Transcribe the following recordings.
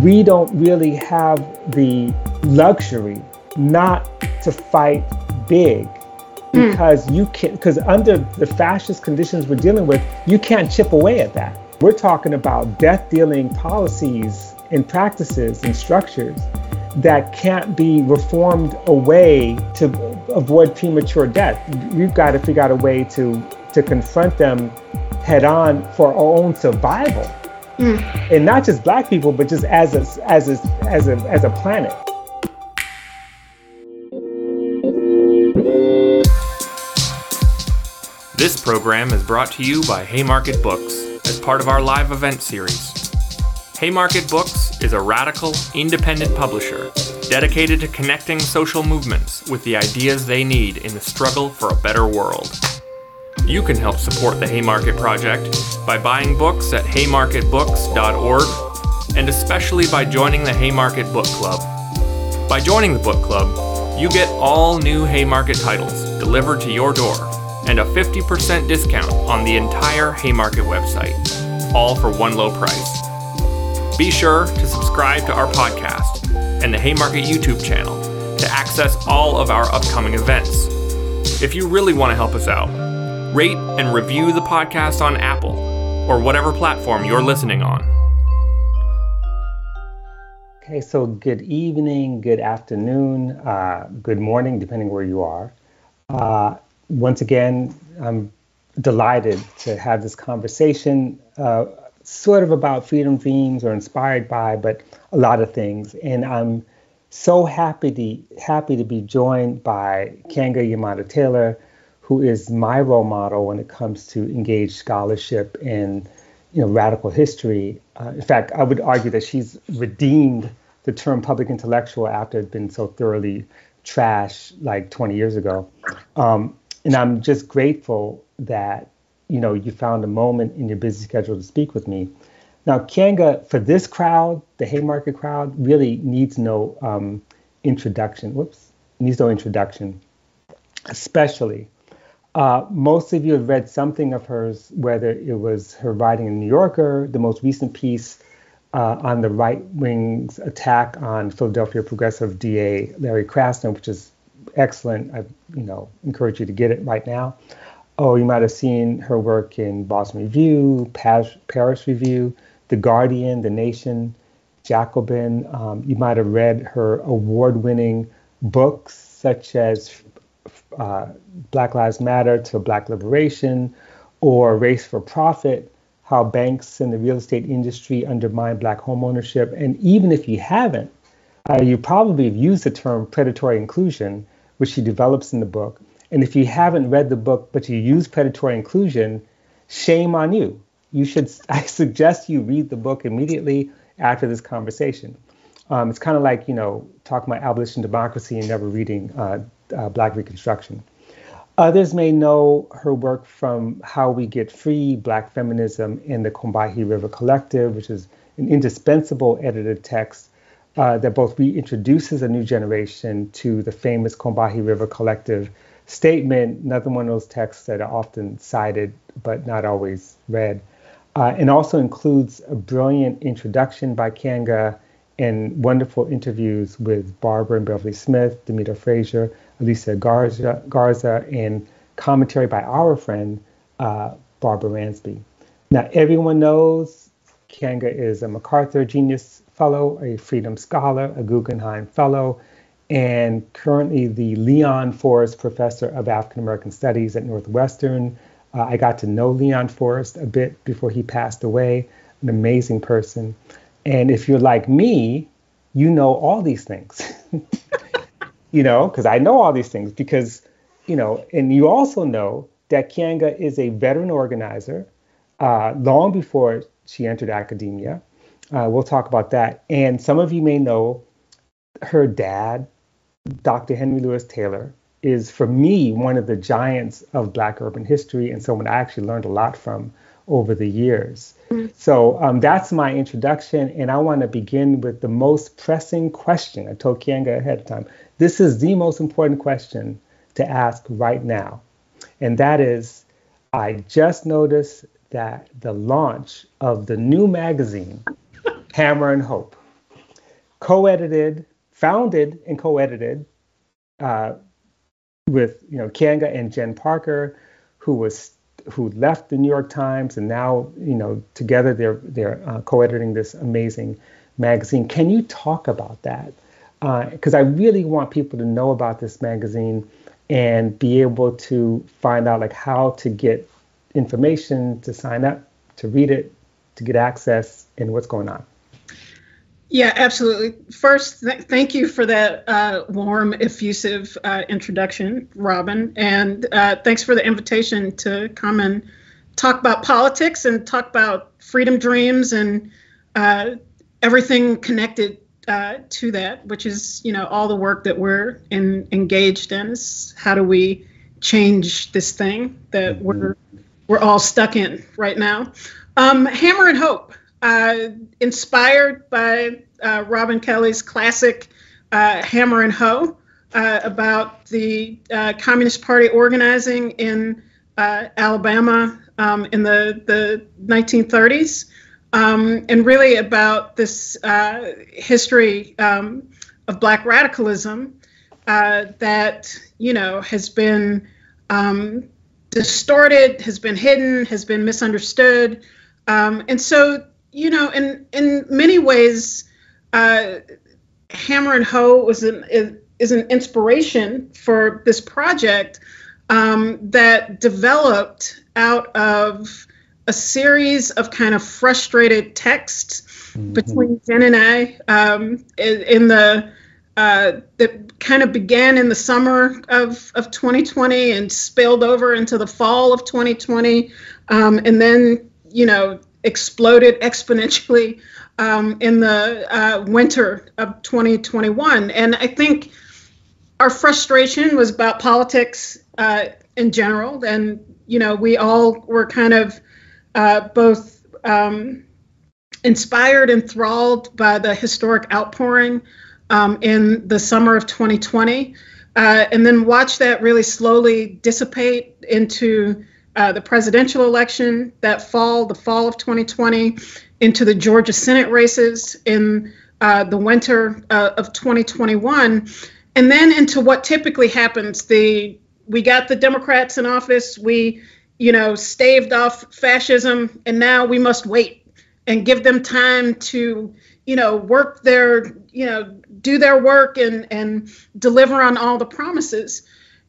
we don't really have the luxury not to fight big Hmm. because you can because under the fascist conditions we're dealing with you can't chip away at that. We're talking about death dealing policies and practices and structures that can't be reformed away to avoid premature death. We've got to figure out a way to to confront them head on for our own survival Hmm. and not just black people but just as a as a as a as a planet This program is brought to you by Haymarket Books as part of our live event series. Haymarket Books is a radical, independent publisher dedicated to connecting social movements with the ideas they need in the struggle for a better world. You can help support the Haymarket Project by buying books at haymarketbooks.org and especially by joining the Haymarket Book Club. By joining the book club, you get all new Haymarket titles delivered to your door and a 50% discount on the entire Haymarket website, all for one low price. Be sure to subscribe to our podcast and the Haymarket YouTube channel to access all of our upcoming events. If you really want to help us out, rate and review the podcast on Apple or whatever platform you're listening on. Okay, so good evening, good afternoon, uh, good morning, depending where you are. Uh, once again, I'm delighted to have this conversation, uh, sort of about freedom dreams or inspired by, but a lot of things. And I'm so happy to happy to be joined by Keeanga-Yamahtta Taylor, who is my role model when it comes to engaged scholarship in you know radical history. Uh, in fact, I would argue that she's redeemed the term public intellectual after it's been so thoroughly trashed like 20 years ago. Um, and I'm just grateful that you know you found a moment in your busy schedule to speak with me. Now, Keeanga, for this crowd, the Haymarket crowd, really needs no um, introduction. Whoops, needs no introduction, especially. Uh, most of you have read something of hers, whether it was her writing in New Yorker, the most recent piece uh, on the right wing's attack on Philadelphia progressive DA Larry Krasner, which is excellent. I you know encourage you to get it right now. Oh, you might have seen her work in Boston Review, Paris, Review, The Guardian, The Nation, Jacobin. Um, you might have read her award-winning books such as uh, Black Lives Matter to Black Liberation or Race for Profit, how banks and the real estate industry undermine black homeownership. And even if you haven't, uh, you probably have used the term predatory inclusion, which she develops in the book. And if you haven't read the book, but you use predatory inclusion, shame on you. You should, I suggest you read the book immediately after this conversation. Um, it's kind of like, you know, talking about abolition democracy and never reading uh, uh, Black Reconstruction. Others may know her work from How We Get Free, Black Feminism, in the Combahee River Collective, which is an indispensable edited text uh, that both reintroduces a new generation to the famous Combahee River Collective statement, another one of those texts that are often cited but not always read, uh, and also includes a brilliant introduction by Keeanga and wonderful interviews with Barbara and Beverly Smith, Demita Frazier, Alicia Garza, Garza, and commentary by our friend uh, Barbara Ransby. Now, everyone knows Keeanga is a MacArthur Genius Fellow, a Freedom Scholar, a Guggenheim Fellow, and currently the Leon Forrest Professor of African American Studies at Northwestern. Uh, I got to know Leon Forrest a bit before he passed away, an amazing person. And if you're like me, you know all these things, you know, because I know all these things because, you know, and you also know that Keeanga is a veteran organizer uh, long before she entered academia. Uh, we'll talk about that. And some of you may know her dad, Dr. Henry Lewis Taylor, is for me one of the giants of Black urban history and someone I actually learned a lot from over the years. So um, that's my introduction, and I want to begin with the most pressing question. I told Keeanga ahead of time. This is the most important question to ask right now, and that is, I just noticed that the launch of the new magazine, Hammer and Hope, co-edited, founded and co-edited uh, with you know Keeanga and Jen Parker, who was who left the New York Times and now you know together they're they're uh, co-editing this amazing magazine. Can you talk about that? Because uh, I really want people to know about this magazine and be able to find out like how to get information to sign up to read it to get access and what's going on yeah, absolutely. First, th- thank you for that uh, warm, effusive uh, introduction, Robin. And uh, thanks for the invitation to come and talk about politics and talk about freedom dreams and uh, everything connected uh, to that, which is, you know, all the work that we're in, engaged in is how do we change this thing that mm-hmm. we're we're all stuck in right now. Um, Hammer and Hope uh, inspired by uh, Robin Kelley's classic uh, Hammer and Hoe uh, about the uh, Communist Party organizing in uh, Alabama um, in the, the 1930s, um, and really about this history um, of Black radicalism that you know has been um, distorted, has been hidden, has been misunderstood. Um, and so you know, in in many ways, uh, Hammer and Hoe was an is an inspiration for this project um, that developed out of a series of kind of frustrated texts mm-hmm. between Jen and I um, in, in, the uh, that kind of began in the summer of, of 2020 and spilled over into the fall of 2020, um, and then you know exploded exponentially um, in the uh, winter of 2021. And I think our frustration was about politics uh, in general. And, you know, we all were kind of uh, both um, inspired, enthralled by the historic outpouring um, in the summer of 2020. Uh, and then watch that really slowly dissipate into uh, the presidential election that fall, the fall of 2020, into the Georgia Senate races in uh, the winter uh, of 2021, and then into what typically happens. The we got the Democrats in office, we, you know, staved off fascism, and now we must wait and give them time to, you know, work their, you know, do their work and and deliver on all the promises.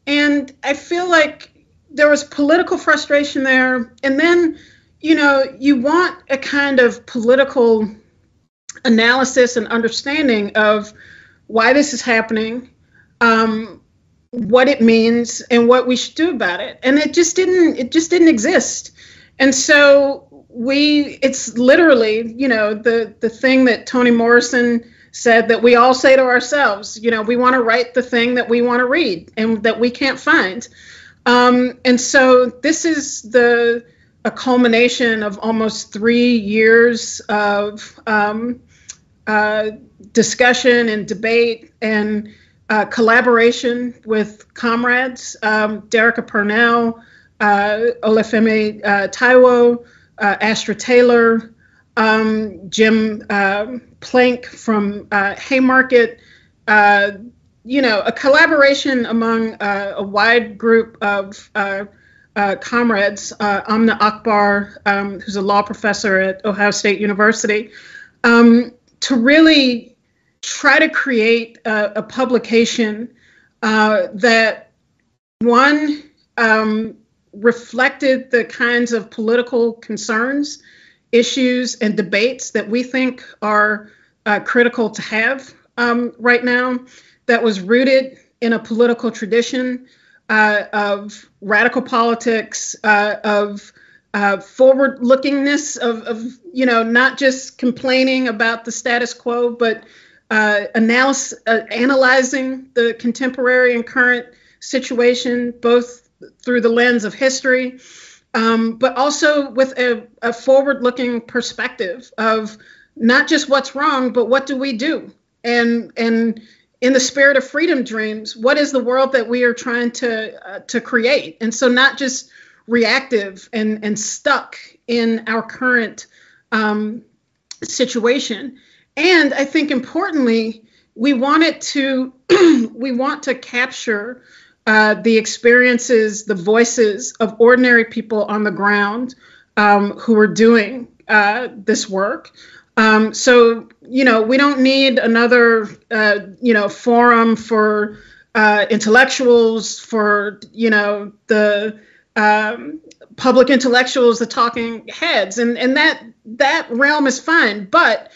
And I feel like there was political frustration there. And then, you know, you want a kind of political analysis and understanding of why this is happening, um, what it means, and what we should do about it. And it just didn't. It just didn't exist. And so we. It's literally, you know, the the thing that Toni Morrison said that we all say to ourselves, you know, we want to write the thing that we want to read and that we can't find. Um, and so this is the a culmination of almost three years of um, uh, discussion and debate and uh, collaboration with comrades, um, Derecka Purnell, uh, Olufemi uh, Taiwo, uh, Astra Taylor, um, Jim uh, Plank from uh, Haymarket, uh, you know, a collaboration among a wide group of comrades, Amna Akbar, um, who's a law professor at Ohio State University, um, to really try to create a, a publication uh, that, one, um, reflected the kinds of political concerns, issues, and debates that we think are uh, critical to have um, right now that was rooted in a political tradition uh, of radical politics, uh, of uh, forward lookingness, of, of, you know, not just complaining about the status quo, but uh, uh, analyzing the contemporary and current situation, both through the lens of history, um, but also with a, a forward looking perspective of not just what's wrong, but what do we do? And, and in the spirit of freedom dreams what is the world that we are trying to uh, to create and so not just reactive and and stuck in our current um, situation and I think importantly, we want it to we want to capture uh, the experiences, the voices of ordinary people on the ground um, who are doing uh, this work. Um, so you know, we don't need another uh, you know forum for uh, intellectuals, for you know the um, public intellectuals, the talking heads, and and that that realm is fine, but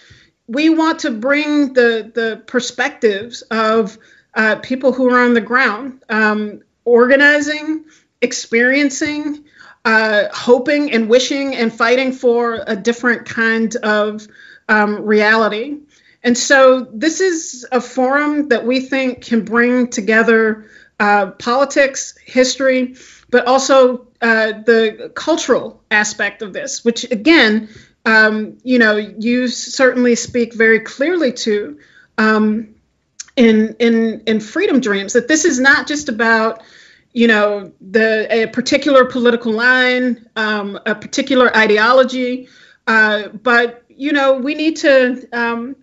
we want to bring the the perspectives of uh, people who are on the ground, um, organizing, experiencing, uh, hoping and wishing and fighting for a different kind of um, reality. And so this is a forum that we think can bring together uh, politics, history, but also uh, the cultural aspect of this, which again, um, you know, you certainly speak very clearly to. Um, in in in freedom dreams that this is not just about you know the a particular political line um, a particular ideology uh, but you know we need to um,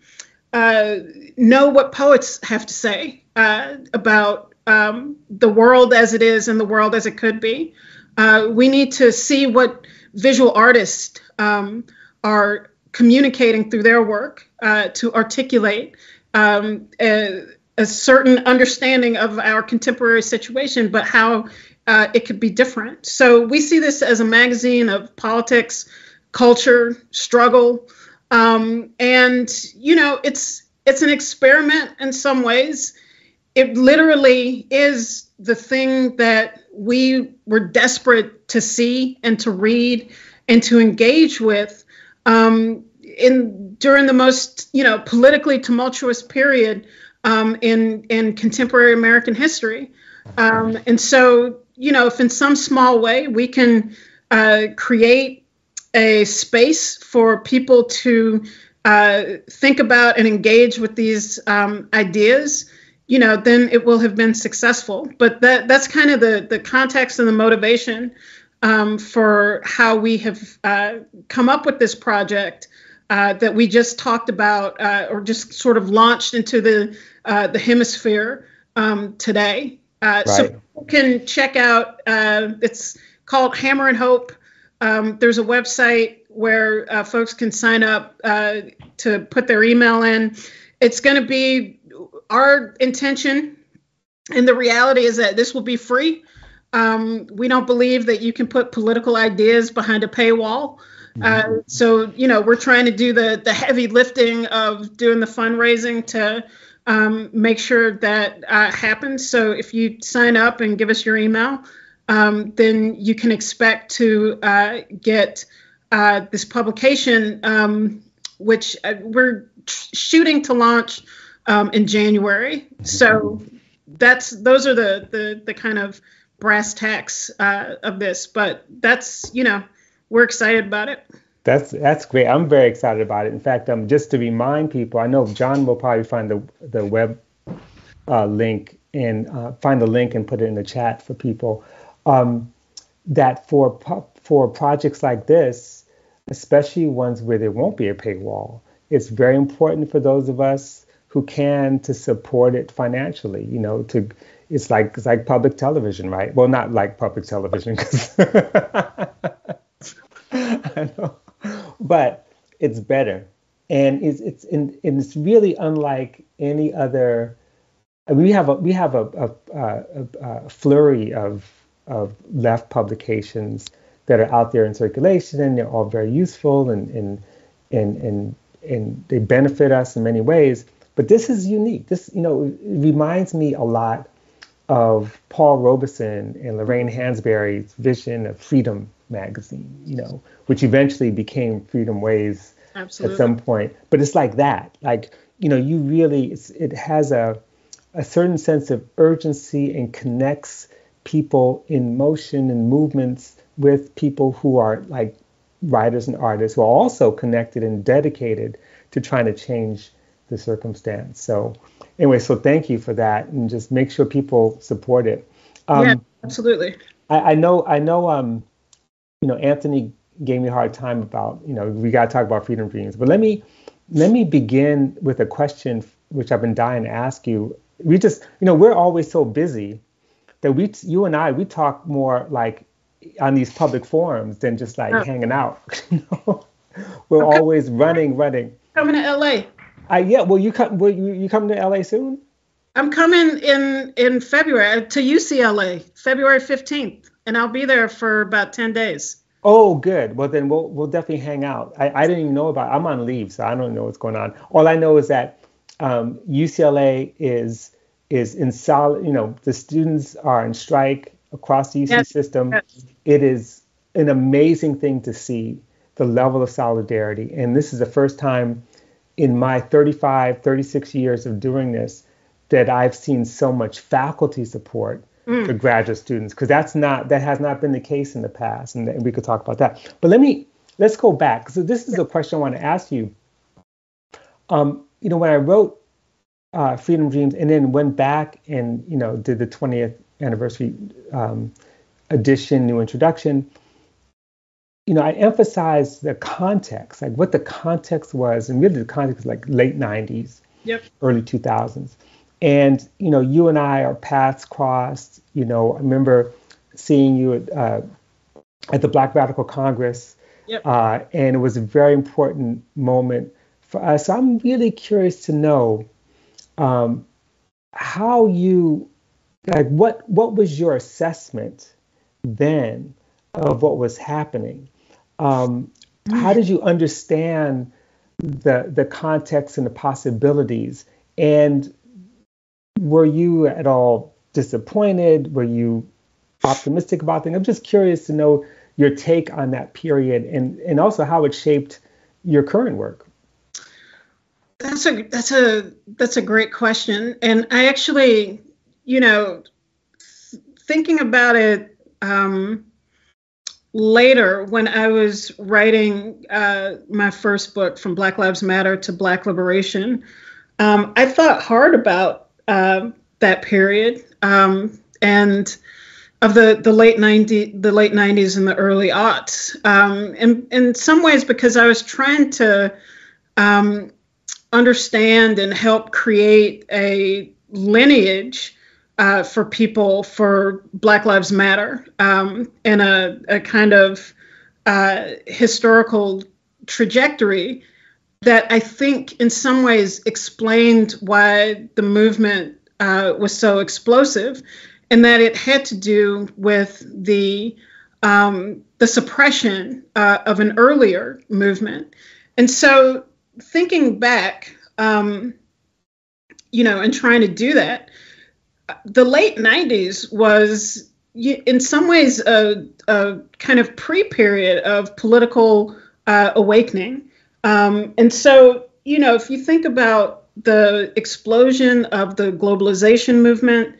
uh, know what poets have to say uh, about um, the world as it is and the world as it could be uh, we need to see what visual artists um, are communicating through their work uh, to articulate um, a, a, certain understanding of our contemporary situation, but how uh, it could be different. So we see this as a magazine of politics, culture, struggle, um, and you know, it's it's an experiment in some ways. It literally is the thing that we were desperate to see and to read and to engage with um, in during the most you know politically tumultuous period um, in in contemporary American history. Um, and so you know if in some small way we can uh, create a space for people to uh, think about and engage with these um, ideas you know then it will have been successful but that that's kind of the the context and the motivation um, for how we have uh, come up with this project uh, that we just talked about uh, or just sort of launched into the uh, the hemisphere um, today. Uh, right. So people can check out. Uh, it's called Hammer and Hope. Um, there's a website where uh, folks can sign up to put their email in. It's going to be our intention, and the reality is that this will be free. Um, we don't believe that you can put political ideas behind a paywall. Uh, mm-hmm. so you know we're trying to do the the heavy lifting of doing the fundraising to um, make sure that uh, happens. So if you sign up and give us your email, um, then you can expect to uh, get uh, this publication, um, which uh, we're shooting to launch um, in January. So that's those are the the the kind of brass tacks uh, of this. But that's you know we're excited about it. That's that's great. I'm very excited about it. In fact, um, just to remind people, I know John will probably find the the web uh, link and uh, find the link and put it in the chat for people. Um, that for for projects like this, especially ones where there won't be a paywall, it's very important for those of us who can to support it financially. You know, to it's like it's like public television, right? Well, not like public television because but it's better, and it's it's in, and it's really unlike any other. We have a we have a, a, a, a flurry of of left publications that are out there in circulation, and they're all very useful and and and and, and they benefit us in many ways. But this is unique. This you know reminds me a lot of Paul Robeson and Lorraine Hansberry's vision of Freedom magazine, you know, which eventually became Freedom Ways Absolutely. at some point. But it's like that. Like, you know, you really, it has a, a certain sense of urgency and connects people in motion and movements with people who are like writers and artists who are also connected and dedicated to trying to change the circumstance. So, anyway, so thank you for that, and just make sure people support it. Um, yeah, absolutely. I, I, know, I know. Um, you know, Anthony gave me a hard time about, you know, we got to talk about freedom dreams, but let me let me begin with a question which I've been dying to ask you. We just, you know, we're always so busy that we, you and I, we talk more like on these public forums than just like oh. hanging out. we're okay. always running, running. Coming to LA. I yeah. Well, you come. Will you, you coming to LA soon? I'm coming in in February to UCLA, February 15th, and I'll be there for about 10 days. Oh, good. Well, then we'll we'll definitely hang out. I, I didn't even know about. I'm on leave, so I don't know what's going on. All I know is that um, UCLA is is in solid. You know, the students are in strike across the UC yes. system. Yes. It is an amazing thing to see the level of solidarity, and this is the first time in my 35, 36 years of doing this that I've seen so much faculty support mm. for graduate students because that's not that has not been the case in the past, and, and we could talk about that. But let me let's go back. So this is a question I want to ask you. Um, you know, when I wrote uh, Freedom Dreams and then went back and you know did the 20th anniversary um, edition, new introduction. You know, I emphasized the context, like what the context was, and really the context was like late 90s, yep. early 2000s. And you know, you and I, our paths crossed. You know, I remember seeing you at, uh, at the Black Radical Congress, yep. uh, and it was a very important moment for us. So I'm really curious to know um, how you, like, what what was your assessment then of what was happening? Um, how did you understand the the context and the possibilities? And were you at all disappointed? Were you optimistic about things? I'm just curious to know your take on that period and, and also how it shaped your current work. That's a that's a that's a great question, and I actually, you know, thinking about it um, later when I was writing uh, my first book, from Black Lives Matter to Black Liberation, um, I thought hard about uh, that period um, and of the, the late 90s the late 90s and the early aughts. Um, and in some ways because i was trying to um, understand and help create a lineage uh, for people for black lives matter um, and a, a, kind of uh, historical trajectory that I think in some ways explained why the movement uh, was so explosive, and that it had to do with the um, the suppression uh, of an earlier movement. And so, thinking back, um, you know, and trying to do that, the late '90s was, in some ways, a, a kind of pre-period of political uh, awakening. Um, and so, you know, if you think about the explosion of the globalization movement,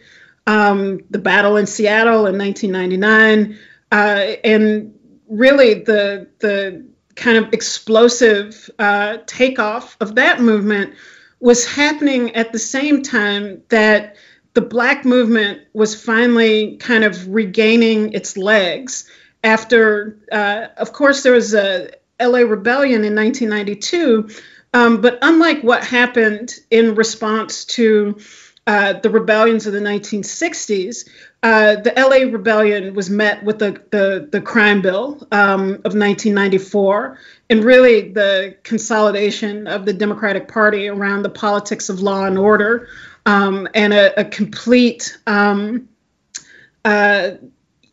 um, the battle in Seattle in 1999, uh, and really the the kind of explosive uh, takeoff of that movement was happening at the same time that the black movement was finally kind of regaining its legs after, uh, of course, there was a LA Rebellion in 1992. Um, but unlike what happened in response to uh, the rebellions of the 1960s, uh, the LA Rebellion was met with the, the, the crime bill um, of 1994 and really the consolidation of the Democratic Party around the politics of law and order um, and a, a complete um, uh,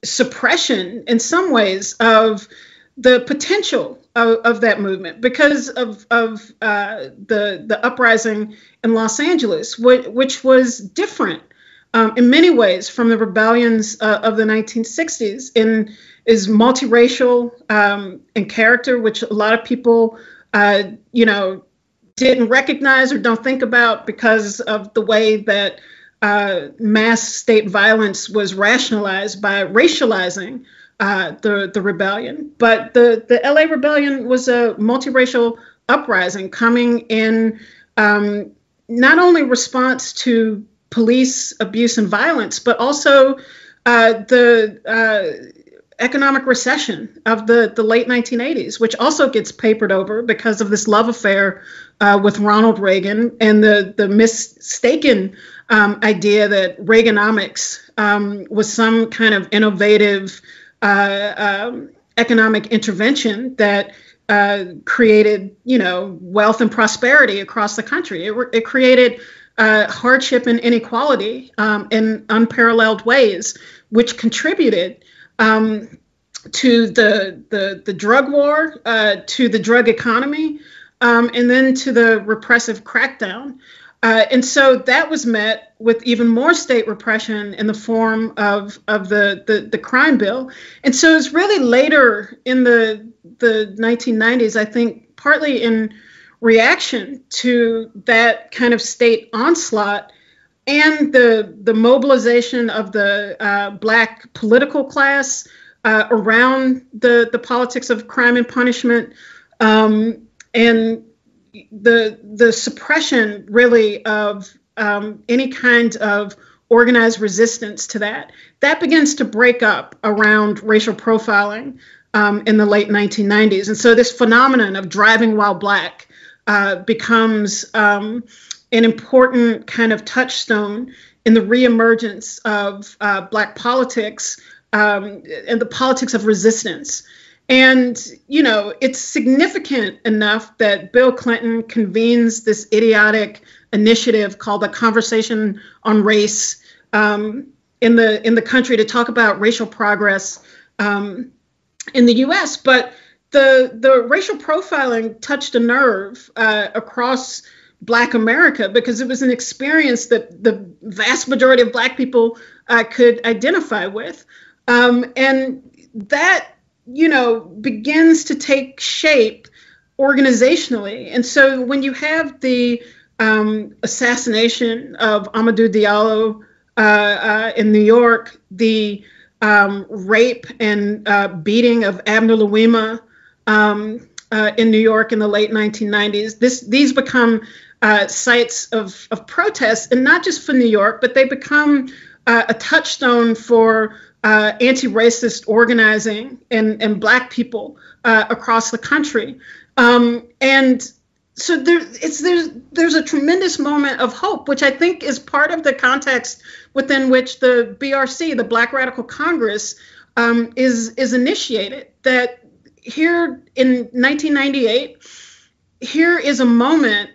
suppression, in some ways, of the potential of, of that movement because of, of uh, the, the uprising in Los Angeles, which, was different um, in many ways from the rebellions uh, of the 1960s and is multiracial um, in character, which a lot of people, uh, you know, didn't recognize or don't think about because of the way that uh, mass state violence was rationalized by racializing uh, the the rebellion. But the the LA rebellion was a multiracial uprising coming in um, not only response to police abuse and violence, but also uh, the uh, economic recession of the, the late 1980s, which also gets papered over because of this love affair uh, with Ronald Reagan and the, the mistaken um, idea that Reaganomics um, was some kind of innovative uh, um, economic intervention that uh, created, you know, wealth and prosperity across the country. It, it created uh, hardship and inequality um, in unparalleled ways, which contributed um, to the, the, the drug war, uh, to the drug economy, um, and then to the repressive crackdown. Uh, and so that was met with even more state repression in the form of, of the, the, the crime bill. And so it's really later in the, the 1990s, I think, partly in reaction to that kind of state onslaught and the the mobilization of the uh, black political class uh, around the the politics of crime and punishment, um, and the the suppression really of um, any kind of organized resistance to that. That begins to break up around racial profiling um, in the late 1990s, and so this phenomenon of driving while black uh, becomes um, an important kind of touchstone in the reemergence of uh, Black politics um, and the politics of resistance. And, you know, it's significant enough that Bill Clinton convenes this idiotic initiative called the Conversation on Race um, in, the, in the country to talk about racial progress um, in the US. But the, the racial profiling touched a nerve uh, across Black America because it was an experience that the vast majority of Black people uh, could identify with. Um, and that, you know, begins to take shape organizationally. And so when you have the um, assassination of Amadou Diallo uh, uh, in New York, the um, rape and uh, beating of Abner Louima um, uh, in New York in the late 1990s, this, these become uh, sites of, of protest, and not just for New York, but they become uh, a touchstone for uh, anti-racist organizing and, and Black people uh, across the country. Um, and so there, it's, there's, there's a tremendous moment of hope, which I think is part of the context within which the BRC, the Black Radical Congress, um, is, is initiated. That here in 1998, here is a moment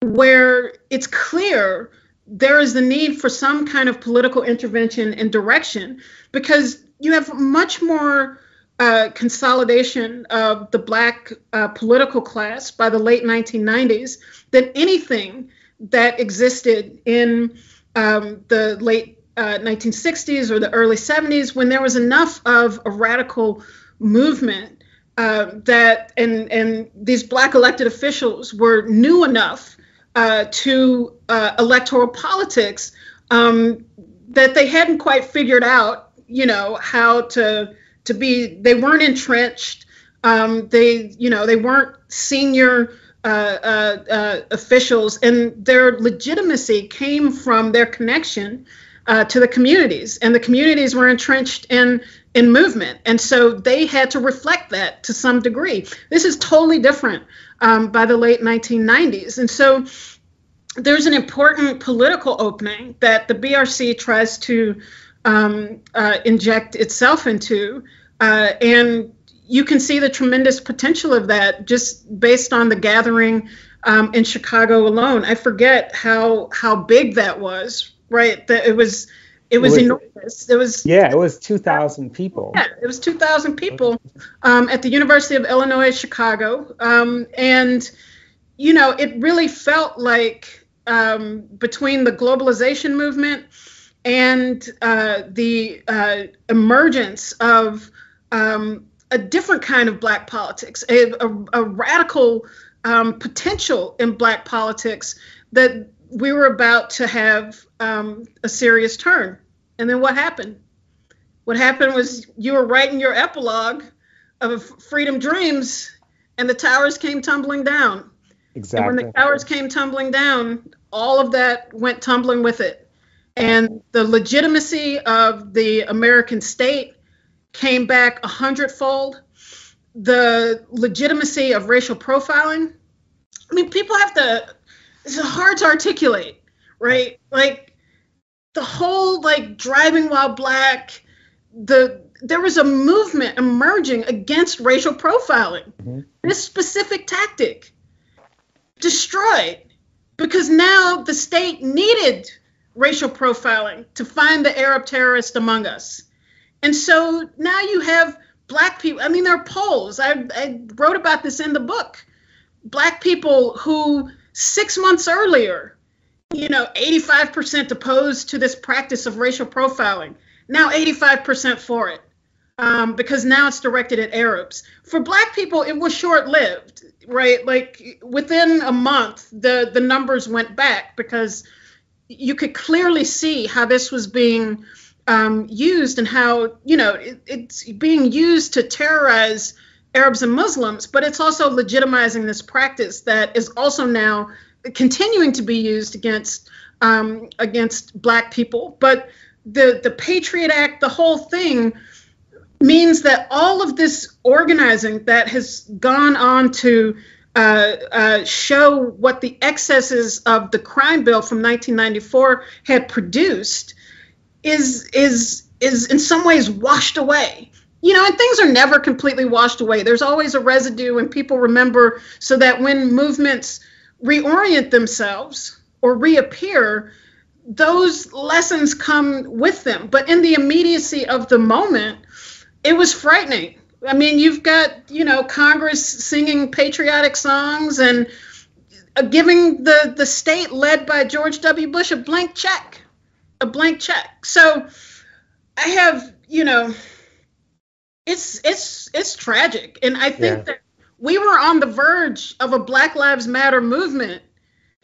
where it's clear there is the need for some kind of political intervention and direction because you have much more uh, consolidation of the black uh, political class by the late 1990s than anything that existed in um, the late uh, 1960s or the early 70s when there was enough of a radical movement uh, that and and these black elected officials were new enough uh, to uh, electoral politics um, that they hadn't quite figured out, you know, how to to be. They weren't entrenched. Um, they, you know, they weren't senior uh, uh, uh officials, and their legitimacy came from their connection to the communities, and the communities were entrenched in in movement, and so they had to reflect that to some degree. This is totally different um, by the late 1990s. And so there's an important political opening that the BRC tries to um, uh, inject itself into. Uh, and you can see the tremendous potential of that just based on the gathering um, in Chicago alone. I forget how how big that was, right? That it was it was, it was enormous. It was yeah, it was two thousand people. Yeah, it was two thousand people um, at the University of Illinois Chicago, um, and you know it really felt like um, between the globalization movement and uh, the uh, emergence of um, a different kind of black politics, a, a, a radical um, potential in black politics that we were about to have um, a serious turn. And then what happened? What happened was you were writing your epilogue of Freedom Dreams, and the towers came tumbling down. Exactly. And when the towers came tumbling down, all of that went tumbling with it. And the legitimacy of the American state came back a hundredfold. The legitimacy of racial profiling. I mean, people have to. It's hard to articulate, right? Like the whole like driving while black. The there was a movement emerging against racial profiling. Mm-hmm. This specific tactic destroyed because now the state needed racial profiling to find the Arab terrorist among us. And so now you have black people. I mean, there are polls. I, I wrote about this in the book. Black people who six months earlier, you know, 85% opposed to this practice of racial profiling, now 85% for it. Um, because now it's directed at Arabs. For black people, it was short lived, right? Like within a month, the, the numbers went back because you could clearly see how this was being um, used and how you know it, it's being used to terrorize Arabs and Muslims, but it's also legitimizing this practice that is also now continuing to be used against um, against Black people. But the the Patriot Act, the whole thing means that all of this organizing that has gone on to uh, uh, show what the excesses of the crime bill from 1994 had produced is is is in some ways washed away you know and things are never completely washed away. There's always a residue and people remember so that when movements reorient themselves or reappear those lessons come with them. But in the immediacy of the moment it was frightening. I mean you've got you know congress singing patriotic songs and uh, giving the the state led by george w. Bush a blank check a blank check. So I have, you know, it's it's it's tragic, and I think yeah. that we were on the verge of a Black Lives Matter movement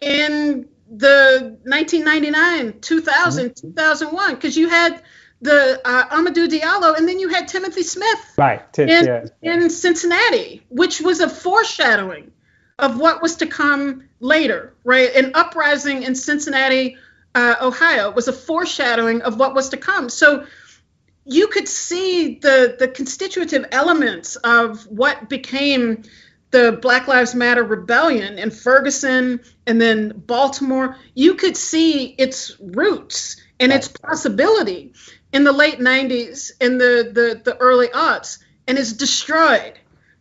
in the 1999, 2000, mm-hmm. 2001, because you had the uh, Amadou Diallo, and then you had Timothy Smith, right, in, yeah. in Cincinnati, which was a foreshadowing of what was to come later, right? An uprising in Cincinnati uh, Ohio was a foreshadowing of what was to come. So you could see the the constitutive elements of what became the Black Lives Matter rebellion in Ferguson and then Baltimore. You could see its roots and its possibility in the late 90s and the the, the early aughts, and it's destroyed.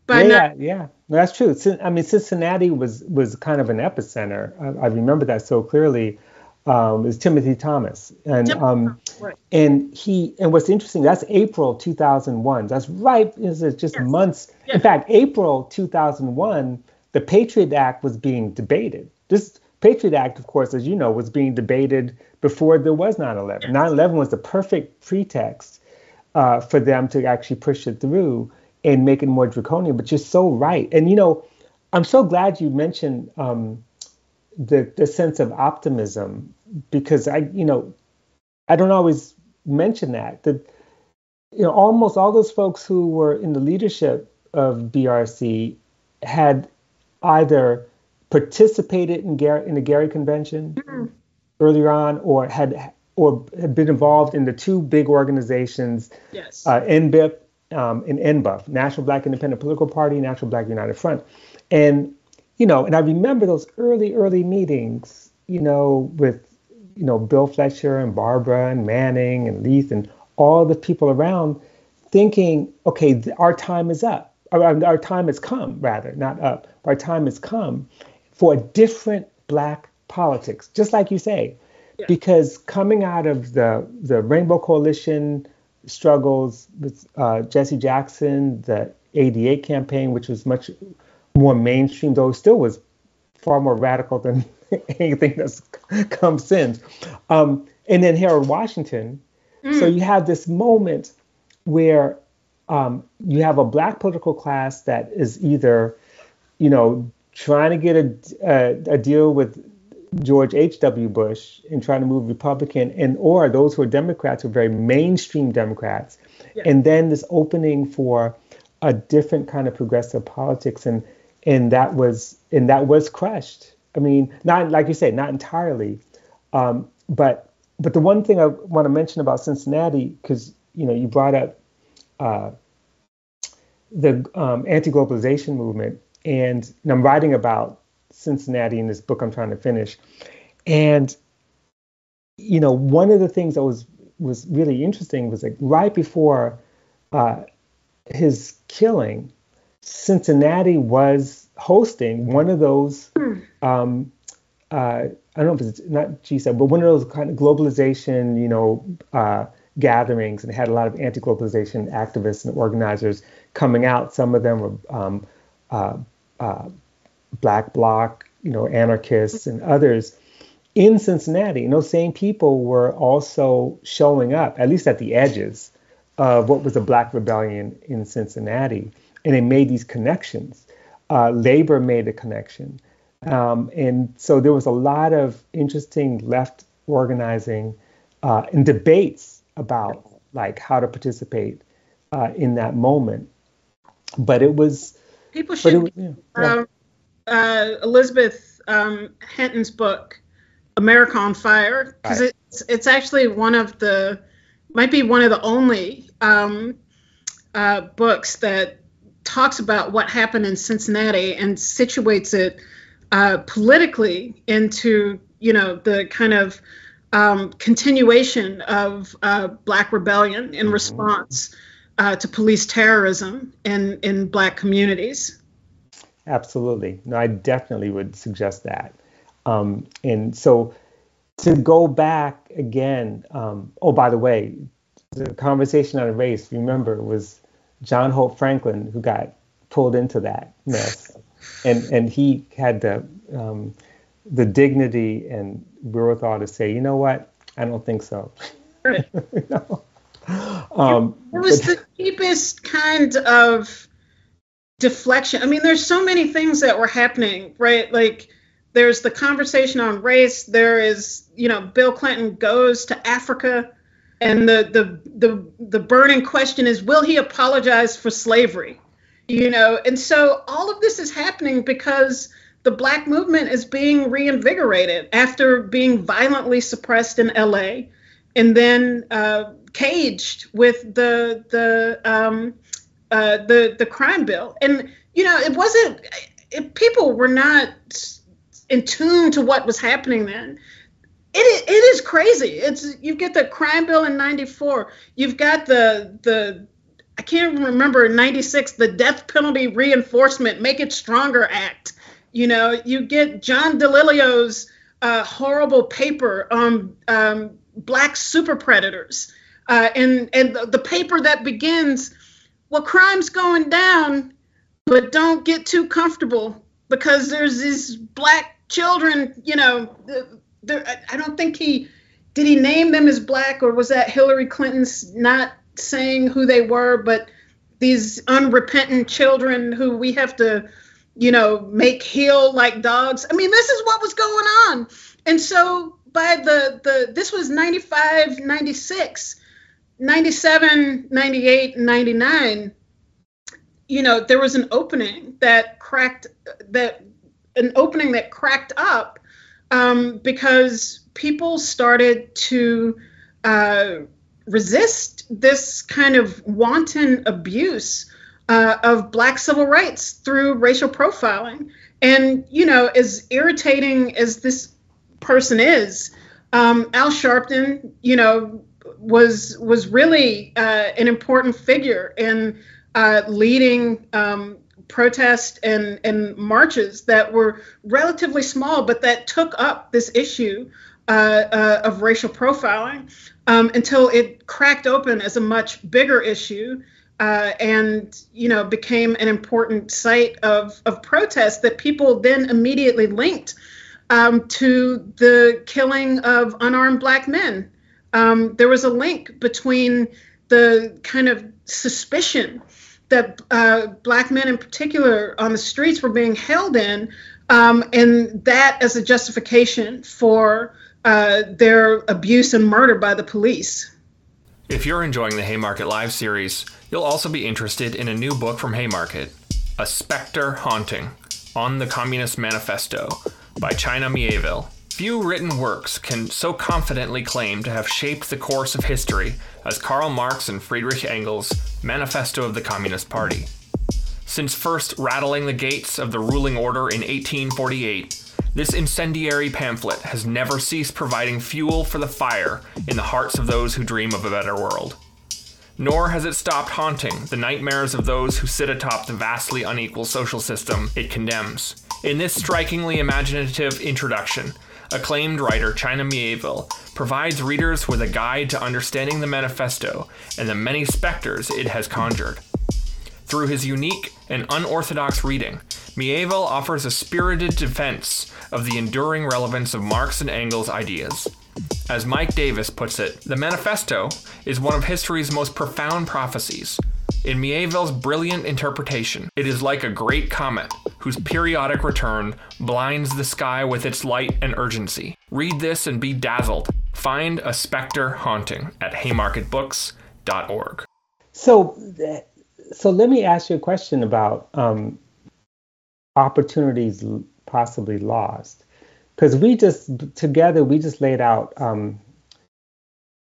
By yeah, yeah, that's true. I mean, Cincinnati was was kind of an epicenter. I, I remember that so clearly um, is Timothy Thomas, and um, right. and he and what's interesting that's April 2001. That's right. Is it's just yes. months. Yes. In fact, April 2001, the Patriot Act was being debated. This Patriot Act, of course, as you know, was being debated before there was 9/11. 9/11 was the perfect pretext uh, for them to actually push it through and make it more draconian. But you're so right, and you know, I'm so glad you mentioned. Um, the the sense of optimism because I you know I don't always mention that that you know almost all those folks who were in the leadership of BRC had either participated in Gary in the Gary Convention mm-hmm. earlier on or had or had been involved in the two big organizations yes uh, NBIP um, and NBUF National Black Independent Political Party National Black United Front and you know, and I remember those early, early meetings, you know, with, you know, Bill Fletcher and Barbara and Manning and Leith and all the people around thinking, okay, our time is up. Our, our time has come, rather, not up. Our time has come for a different black politics, just like you say. Yeah. Because coming out of the, the Rainbow Coalition struggles with uh, Jesse Jackson, the 88 campaign, which was much more mainstream, though still was far more radical than anything that's come since. Um, and then Harold Washington. Mm. So you have this moment where um, you have a black political class that is either, you know, trying to get a, a, a deal with George H.W. Bush and trying to move Republican, and or those who are Democrats who are very mainstream Democrats, yeah. and then this opening for a different kind of progressive politics and and that was and that was crushed. I mean, not like you say, not entirely, um, but but the one thing I want to mention about Cincinnati, because you know you brought up uh, the um, anti-globalization movement, and, and I'm writing about Cincinnati in this book I'm trying to finish, and you know, one of the things that was was really interesting was like right before uh, his killing, Cincinnati was hosting one of those. Hmm. Um, uh, I don't know if it's not G7, but one of those kind of globalization, you know, uh, gatherings, and had a lot of anti-globalization activists and organizers coming out. Some of them were um, uh, uh Black Bloc, you know, anarchists, and others in Cincinnati. And those same people were also showing up, at least at the edges of what was a Black rebellion in Cincinnati, and they made these connections. Uh, labor made a connection. Um, and so there was a lot of interesting left organizing uh, and debates about like how to participate uh, in that moment. But it was people should it, yeah, yeah. Um, uh, Elizabeth um, Hinton's book America on Fire because right. it's it's actually one of the might be one of the only um, uh, books that talks about what happened in Cincinnati and situates it uh, politically into you know the kind of um, continuation of uh, black rebellion in mm-hmm. response uh, to police terrorism in in black communities. Absolutely, no, I definitely would suggest that. Um, and so to go back again, um, oh, by the way, the conversation on race, remember, was John Hope Franklin who got pulled into that mess. And, and he had the um, the dignity and wherewithal to say, you know what, I don't think so. Right. you know? um, it was but, the cheapest kind of deflection. I mean, there's so many things that were happening, right? Like there's the conversation on race. There is, you know, Bill Clinton goes to Africa, and the the the the burning question is, will he apologize for slavery? You know, and so all of this is happening because the black movement is being reinvigorated after being violently suppressed in LA and then uh, caged with the the um, uh, the the crime bill. And you know, it wasn't it, people were not in tune to what was happening then. It, it is crazy. It's you get the crime bill in '94. You've got the the I can't remember '96 the death penalty reinforcement Make It Stronger Act you know, you get John DiIulio's uh, horrible paper on um, black super predators, uh, and and the, the paper that begins, well, crime's going down, but don't get too comfortable because there's these black children. You know, there, I don't think he did he name them as black or was that Hillary Clinton's not saying who they were, but these unrepentant children who we have to you know, make heel like dogs. I mean, this is what was going on. And so by the the this was 95, 96, 97, 98, 99, you know, there was an opening that cracked that an opening that cracked up um, because people started to uh, resist this kind of wanton abuse uh, of black civil rights through racial profiling. And, you know, as irritating as this person is, um, Al Sharpton, you know, was was really uh, an important figure in uh, leading um, protests and, and marches that were relatively small, but that took up this issue uh, uh, of racial profiling um, until it cracked open as a much bigger issue uh, and you know became an important site of, of protest that people then immediately linked um, to the killing of unarmed black men. Um, there was a link between the kind of suspicion that uh, black men in particular on the streets were being held in, um, and that as a justification for uh, their abuse and murder by the police. If you're enjoying the Haymarket Live series, you'll also be interested in a new book from Haymarket, A Spectre Haunting on the Communist Manifesto by China Mieville. Few written works can so confidently claim to have shaped the course of history as Karl Marx and Friedrich Engels' Manifesto of the Communist Party. Since first rattling the gates of the ruling order in 1848, this incendiary pamphlet has never ceased providing fuel for the fire in the hearts of those who dream of a better world. Nor has it stopped haunting the nightmares of those who sit atop the vastly unequal social system it condemns. In this strikingly imaginative introduction, acclaimed writer China Mieville provides readers with a guide to understanding the manifesto and the many specters it has conjured. Through his unique and unorthodox reading, Mieville offers a spirited defense of the enduring relevance of Marx and Engels' ideas. As Mike Davis puts it, the manifesto is one of history's most profound prophecies. In Mieville's brilliant interpretation, it is like a great comet whose periodic return blinds the sky with its light and urgency. Read this and be dazzled. Find a specter haunting at haymarketbooks.org. So, so let me ask you a question about um, opportunities possibly lost, because we just together we just laid out um,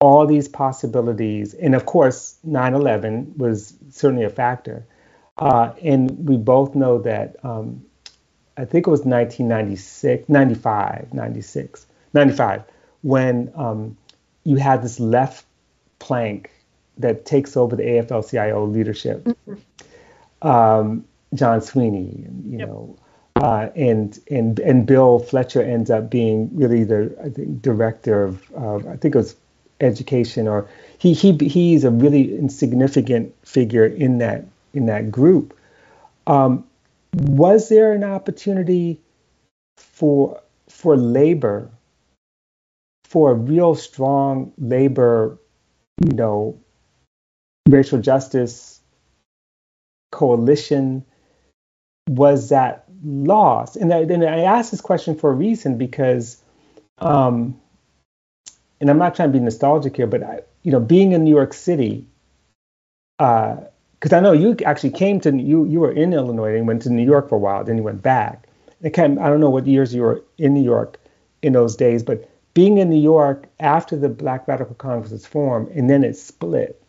all these possibilities, and of course, 9/11 was certainly a factor, uh, and we both know that um, I think it was 1996, 95, 96, 95 when um, you had this left plank that takes over the AFL-CIO leadership. Mm-hmm. Um, John Sweeney, you yep. know, uh, and and and Bill Fletcher ends up being really the I think director of, of I think it was education or he he he's a really insignificant figure in that in that group. Um, was there an opportunity for for labor for a real strong labor, you know, racial justice coalition was that lost? And I, I asked this question for a reason because, um, and I'm not trying to be nostalgic here, but I, you know, being in New York City, because I know you actually came to you you were in Illinois and went to New York for a while, then you went back. I can't I don't know what years you were in New York in those days, but being in New York after the Black Radical Congress was formed, and then it split,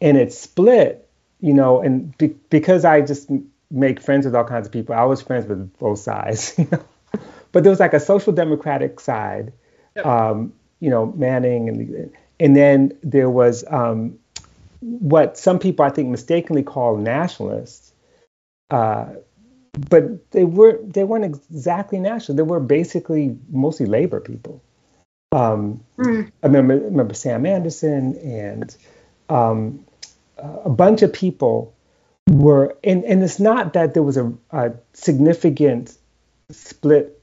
and it split, you know, and be, because I just make friends with all kinds of people. I was friends with both sides, you know. But there was like a social democratic side, yep. um, you know, Manning, and and then there was um, what some people I think mistakenly call nationalists, uh, but they were they weren't exactly national. They were basically mostly labor people. Um, mm. I remember, remember Sam Anderson and um, a bunch of people were, and, and it's not that there was a, a significant split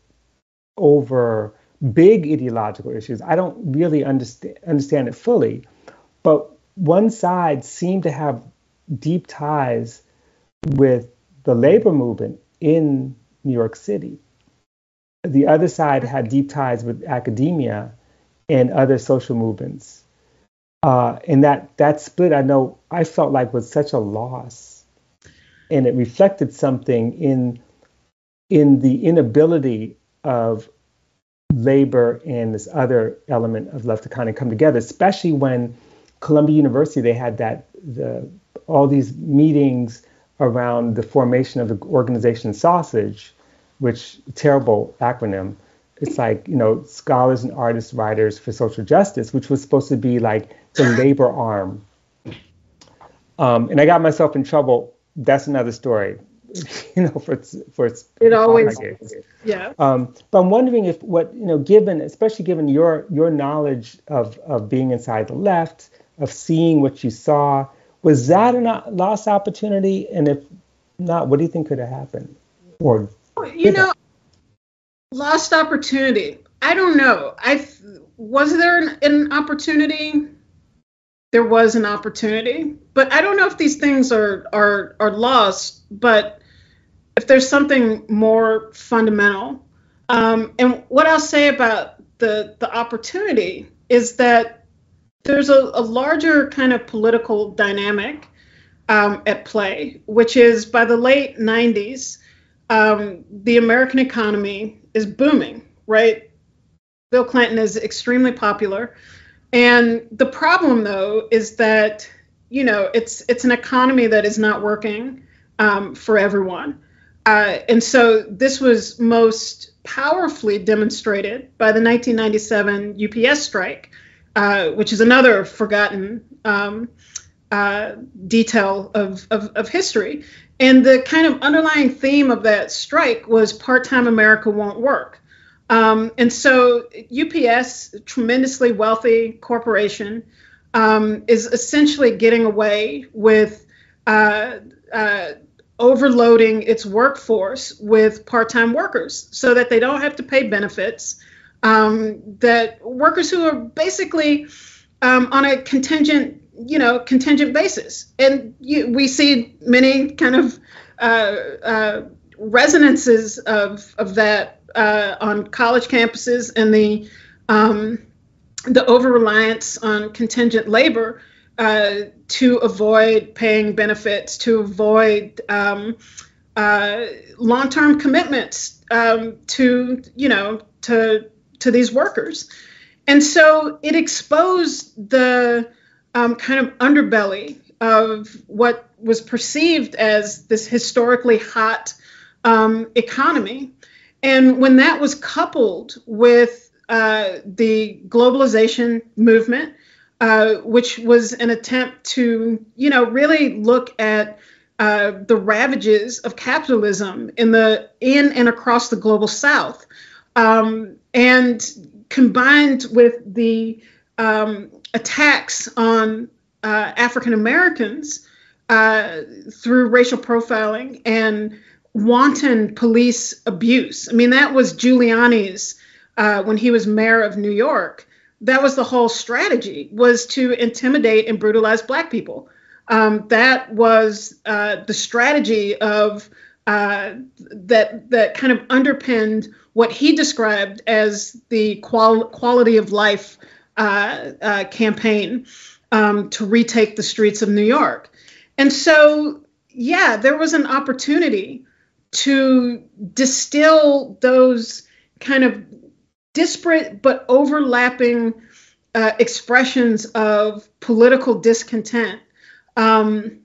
over big ideological issues. I don't really understand understand it fully, but one side seemed to have deep ties with the labor movement in New York City. The other side had deep ties with academia and other social movements. Uh, and that that split, I know, I felt like was such a loss and it reflected something in in the inability of labor and this other element of left to kind of come together, especially when Columbia University they had that the all these meetings around the formation of the organization Sausage, which terrible acronym. It's like you know scholars and artists, writers for social justice, which was supposed to be like the labor arm. Um, and I got myself in trouble that's another story you know for for it always yeah um, but i'm wondering if what you know given especially given your your knowledge of of being inside the left of seeing what you saw. Was that a lost opportunity? And if not what do you think could have happened? Or you know lost opportunity. I don't know. I was there an, an opportunity? There was an opportunity. But I don't know if these things are are are lost, but if there's something more fundamental. Um, and what I'll say about the the opportunity is that there's a, a larger kind of political dynamic um, at play, which is by the late 90s, um, the American economy is booming, right? Bill Clinton is extremely popular. And the problem, though, is that you know it's it's an economy that is not working um, for everyone. Uh, and so this was most powerfully demonstrated by the 1997 UPS strike, uh, which is another forgotten um, uh, detail of, of, of, history. And the kind of underlying theme of that strike was part time America won't work. Um, and so UPS, tremendously wealthy corporation, um, is essentially getting away with uh, uh, overloading its workforce with part-time workers so that they don't have to pay benefits um, that workers who are basically um, on a contingent you know contingent basis. And you, we see many kind of uh, uh, resonances of of that uh, on college campuses and the um, the over reliance on contingent labor uh, to avoid paying benefits, to avoid um, uh, long-term commitments um, to you know to to these workers, and so it exposed the um, kind of underbelly of what was perceived as this historically hot um, economy, and when that was coupled with uh, the globalization movement uh, which was an attempt to, you know, really look at uh, the ravages of capitalism in the in and across the global South, um, and combined with the um, attacks on uh, African Americans uh, through racial profiling and wanton police abuse. I mean, that was Giuliani's when he was mayor of New York that was the whole strategy was to intimidate and brutalize black people um, that was uh, the strategy of uh, that that kind of underpinned what he described as the qual- quality of life uh, uh campaign um, to retake the streets of New York. And so, yeah, there was an opportunity to distill those kind of disparate but overlapping uh, expressions of political discontent, um,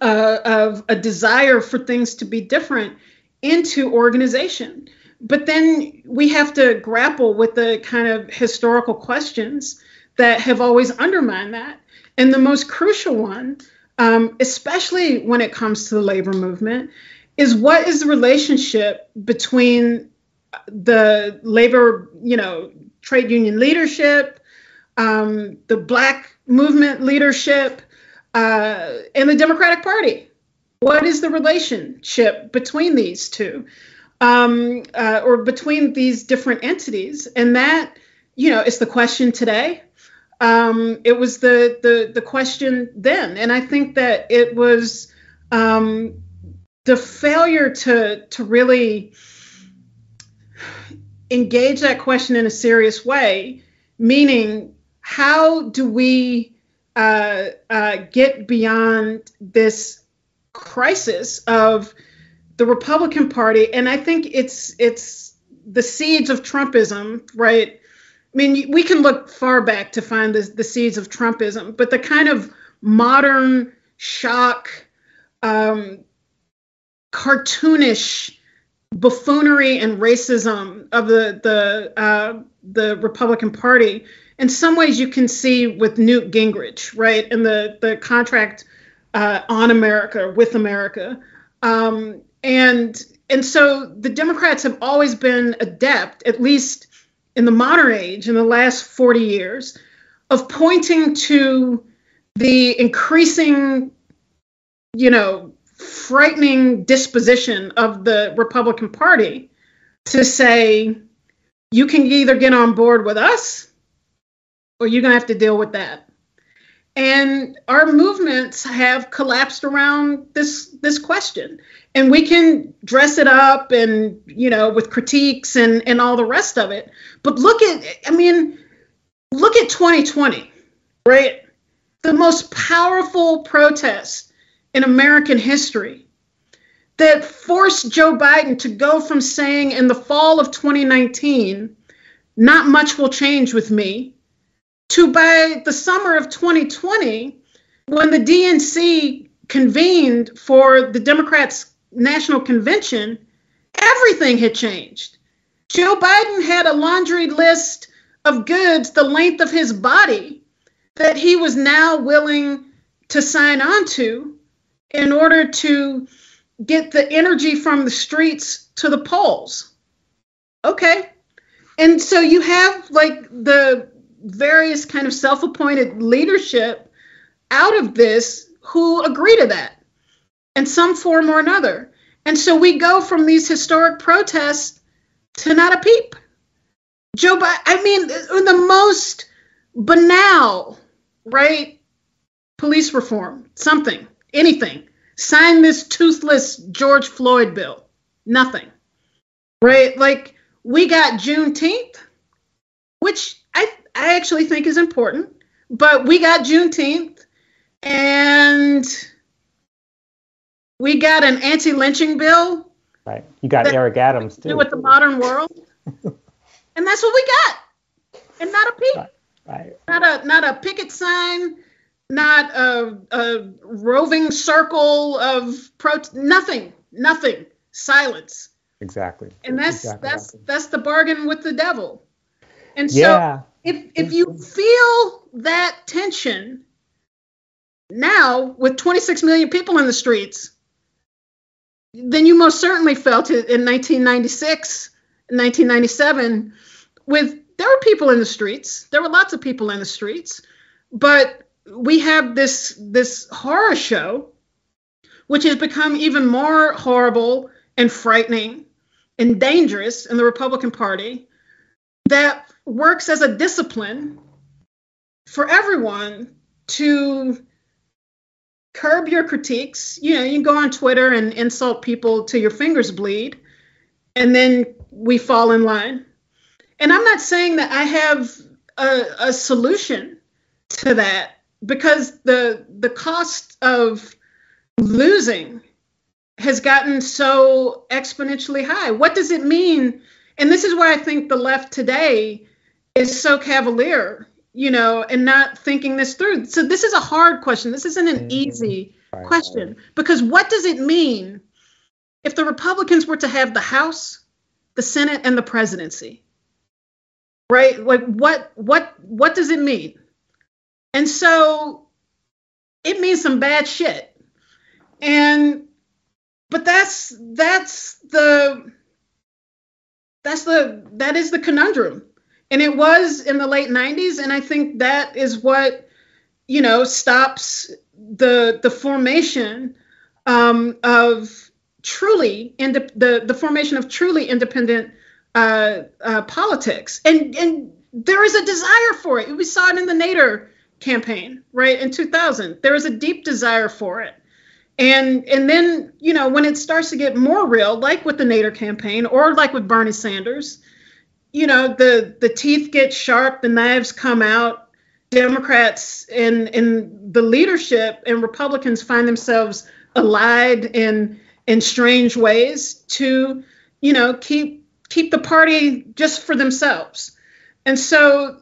uh, of a desire for things to be different into organization. But then we have to grapple with the kind of historical questions that have always undermined that. And the most crucial one, um, especially when it comes to the labor movement, is what is the relationship between the labor, you know, trade union leadership, um, the black movement leadership, uh, and the Democratic Party. What is the relationship between these two, um, uh, or between these different entities? And that, you know, is the question today. Um, it was the, the the question then, and I think that it was um, the failure to to really engage that question in a serious way, meaning how do we uh, uh, get beyond this crisis of the Republican Party? And I think it's it's the seeds of Trumpism, right? I mean, we can look far back to find the, the seeds of Trumpism, but the kind of modern shock, um, cartoonish buffoonery and racism of the the uh, the Republican Party. In some ways, you can see with Newt Gingrich, right, and the the contract uh, on America with America, um, and and so the Democrats have always been adept, at least in the modern age, in the last 40 years, of pointing to the increasing, you know, frightening disposition of the Republican Party to say, you can either get on board with us or you're going to have to deal with that. And our movements have collapsed around this this question. And we can dress it up and, you know, with critiques and, and all the rest of it. But look at, I mean, look at 2020, right? The most powerful protest in American history that forced Joe Biden to go from saying in the fall of 2019, not much will change with me, to by the summer of 2020, when the DNC convened for the Democrats' national convention, everything had changed. Joe Biden had a laundry list of goods the length of his body that he was now willing to sign on to in order to get the energy from the streets to the polls. Okay. And so you have like the various kind of self appointed leadership out of this who agree to that in some form or another. And so we go from these historic protests to not a peep. Joe I mean, the most banal, right? Police reform, something, anything. Sign this toothless George Floyd bill. Nothing. Right? Like, we got Juneteenth, which I, I actually think is important, but we got Juneteenth and we got an anti-lynching bill. Right. You got Eric Adams too. With the modern world. and that's what we got. And not a peep. Right. right. Not a not a picket sign, not a, a roving circle of pro nothing. Nothing. Silence. Exactly. And that's exactly. that's that's the bargain with the devil. And so yeah. if if you feel that tension now with 26 million people in the streets, then you most certainly felt it in 1996, 1997 with there were people in the streets. There were lots of people in the streets, but we have this this horror show which has become even more horrible and frightening and dangerous in the Republican Party that works as a discipline for everyone to curb your critiques. You know, you go on Twitter and insult people till your fingers bleed, and then we fall in line. And I'm not saying that I have a, a solution to that because the the cost of losing has gotten so exponentially high. What does it mean? And this is why I think the left today is so cavalier you know, and not thinking this through. So this is a hard question. This isn't an mm-hmm. easy question because what does it mean if the Republicans were to have the House, the Senate, and the presidency? Right? Like what what what does it mean? And so it means some bad shit. And but that's that's the that's the that is the conundrum. And it was in the late 90s and i think that is what you know stops the the formation um, of truly ind- the the formation of truly independent uh, uh, politics. And and there is a desire for it. We saw it in the nader campaign right in 2000 there was a deep desire for it. And and then you know when it starts to get more real like with the nader campaign or like with bernie sanders you know the the teeth get sharp the knives come out democrats and and the leadership and republicans find themselves allied in in strange ways to you know keep keep the party just for themselves. And so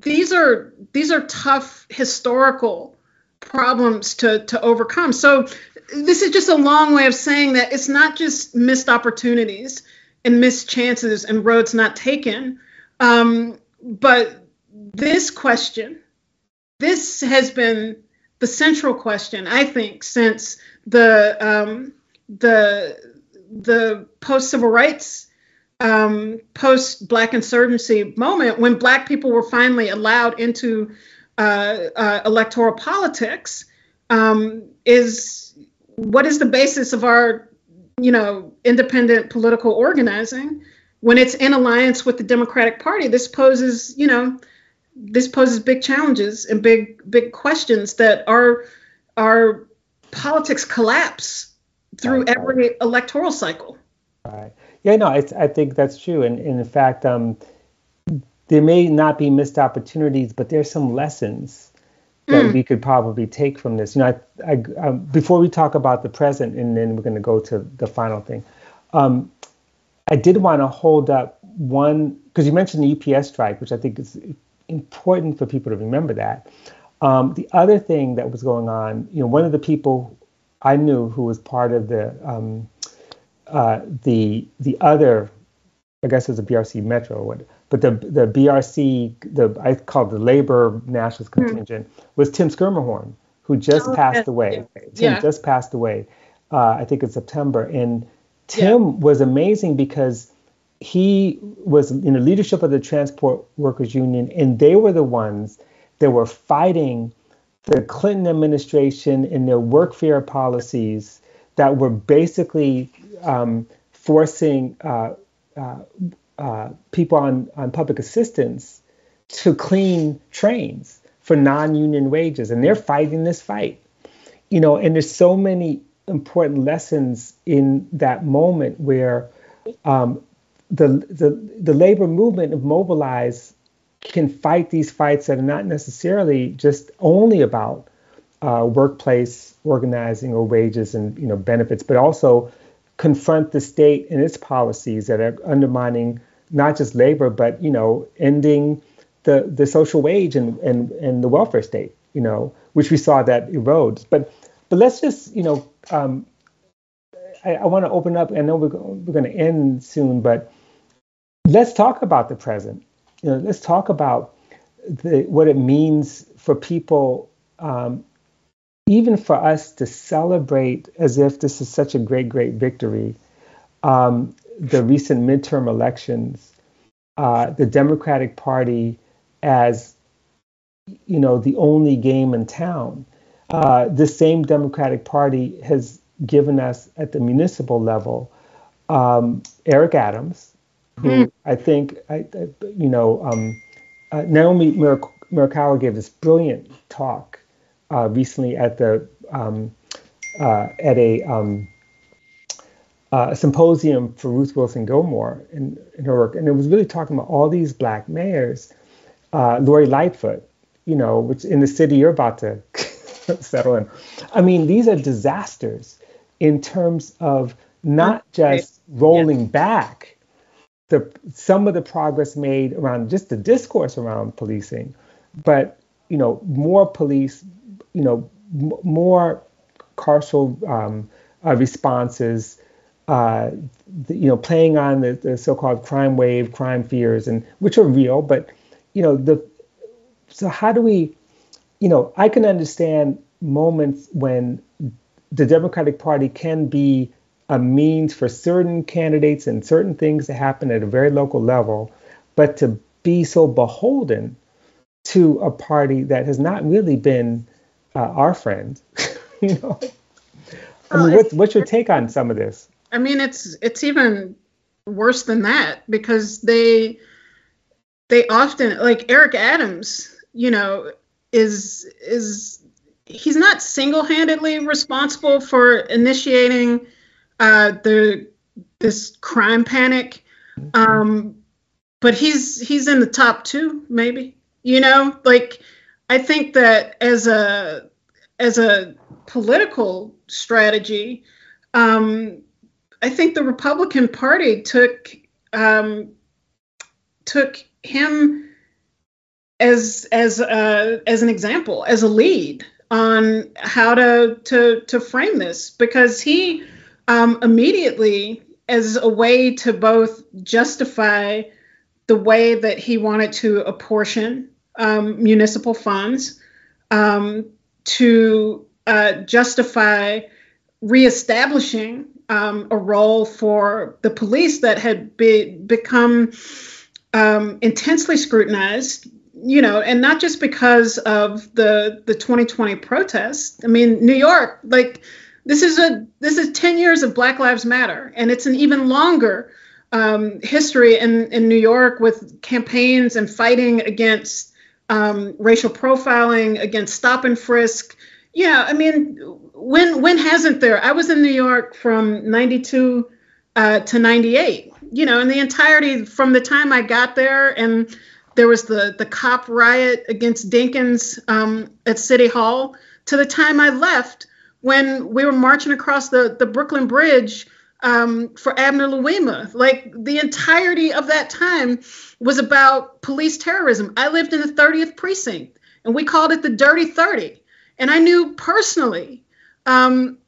these are these are tough historical problems to to overcome so this is just a long way of saying that it's not just missed opportunities and missed chances and roads not taken. Um, but this question, this has been the central question, I think, since the um, the the post civil rights, um, post black insurgency moment when black people were finally allowed into uh, uh, electoral politics, um, is what is the basis of our you know, independent political organizing, when it's in alliance with the Democratic Party, this poses, you know, this poses big challenges and big big questions that our our politics collapse through every electoral cycle. Right. Yeah, no, I, I think that's true. And, and in fact, um, there may not be missed opportunities, but there's some lessons that mm. we could probably take from this. You know, I, I, um, before we talk about the present, and then we're going to go to the final thing. Um, I did want to hold up one because you mentioned the UPS strike, which I think is important for people to remember that. Um, the other thing that was going on, you know, one of the people I knew who was part of the um, uh, the the other, I guess it was a BRC Metro, what, but the the BRC, the I call it the Labor Nationalist hmm. Contingent, mm. was Tim Schermerhorn, who just oh, passed away. Yeah. Tim yeah. just passed away, uh, I think in September, and Tim yeah. was amazing because he was in the leadership of the Transport Workers Union, and they were the ones that were fighting the Clinton administration and their workfare policies that were basically um, forcing uh, uh, uh, people on, on public assistance to clean trains for non-union wages, and they're fighting this fight. You know, and there's so many important lessons in that moment where um, the, the the labor movement of mobilize can fight these fights that are not necessarily just only about uh, workplace organizing or wages and you know benefits, but also confront the state and its policies that are undermining not just labor, but you know ending the the social wage and and and the welfare state, you know, which we saw that erodes. But but let's just you know um, I, I want to open up. I know we're we're going to end soon, but let's talk about the present you know, let's talk about the, what it means for people, um, even for us to celebrate as if this is such a great, great victory. Um, the recent midterm elections, uh, the Democratic Party as you know the only game in town. Uh, the same Democratic Party has given us at the municipal level um, Eric Adams, who mm. I think, I, you know, um, uh, Naomi Murakawa gave this brilliant talk uh, recently at the um, uh, at a, um, uh, a symposium for Ruth Wilson Gilmore in, in, her work, and it was really talking about all these black mayors. Uh, Lori Lightfoot, you know, which in the city you're about to settle in. I mean, these are disasters in terms of not just rolling yeah. back the some of the progress made around just the discourse around policing, but you know more police, you know m- more carceral um, uh, responses, uh, the, you know playing on the, the so-called crime wave, crime fears, and which are real, but you know the so how do we, you know, I can understand moments when the Democratic Party can be a means for certain candidates and certain things to happen at a very local level, but to be so beholden to a party that has not really been uh, our friend, you know. I mean, what, what's your take on some of this? I mean, it's it's even worse than that because they they often like Eric Adams, you know, is is he's not single-handedly responsible for initiating uh, the this crime panic. Um, but he's he's in the top two, maybe. You know, like I think that as a as a political strategy, um, I think the Republican Party took um, took him as as a, as an example, as a lead on how to to to frame this, because he um, immediately as a way to both justify the way that he wanted to apportion um, municipal funds, um, to uh, justify reestablishing um, a role for the police that had be, become um, intensely scrutinized. You know, and not just because of the the 2020 protests. I mean, New York, like this is a this is 10 years of Black Lives Matter, and it's an even longer um, history in in New York with campaigns and fighting against um, racial profiling, against stop and frisk. Yeah, I mean, when when hasn't there? I was in New York from '92 uh, to '98. You know, in the entirety from the time I got there and there was the the cop riot against Dinkins um, at City Hall to the time I left when we were marching across the, the Brooklyn Bridge um, for Abner Louima. Like the entirety of that time was about police terrorism. I lived in the 30th precinct. and we called it the Dirty 30. And I knew personally um,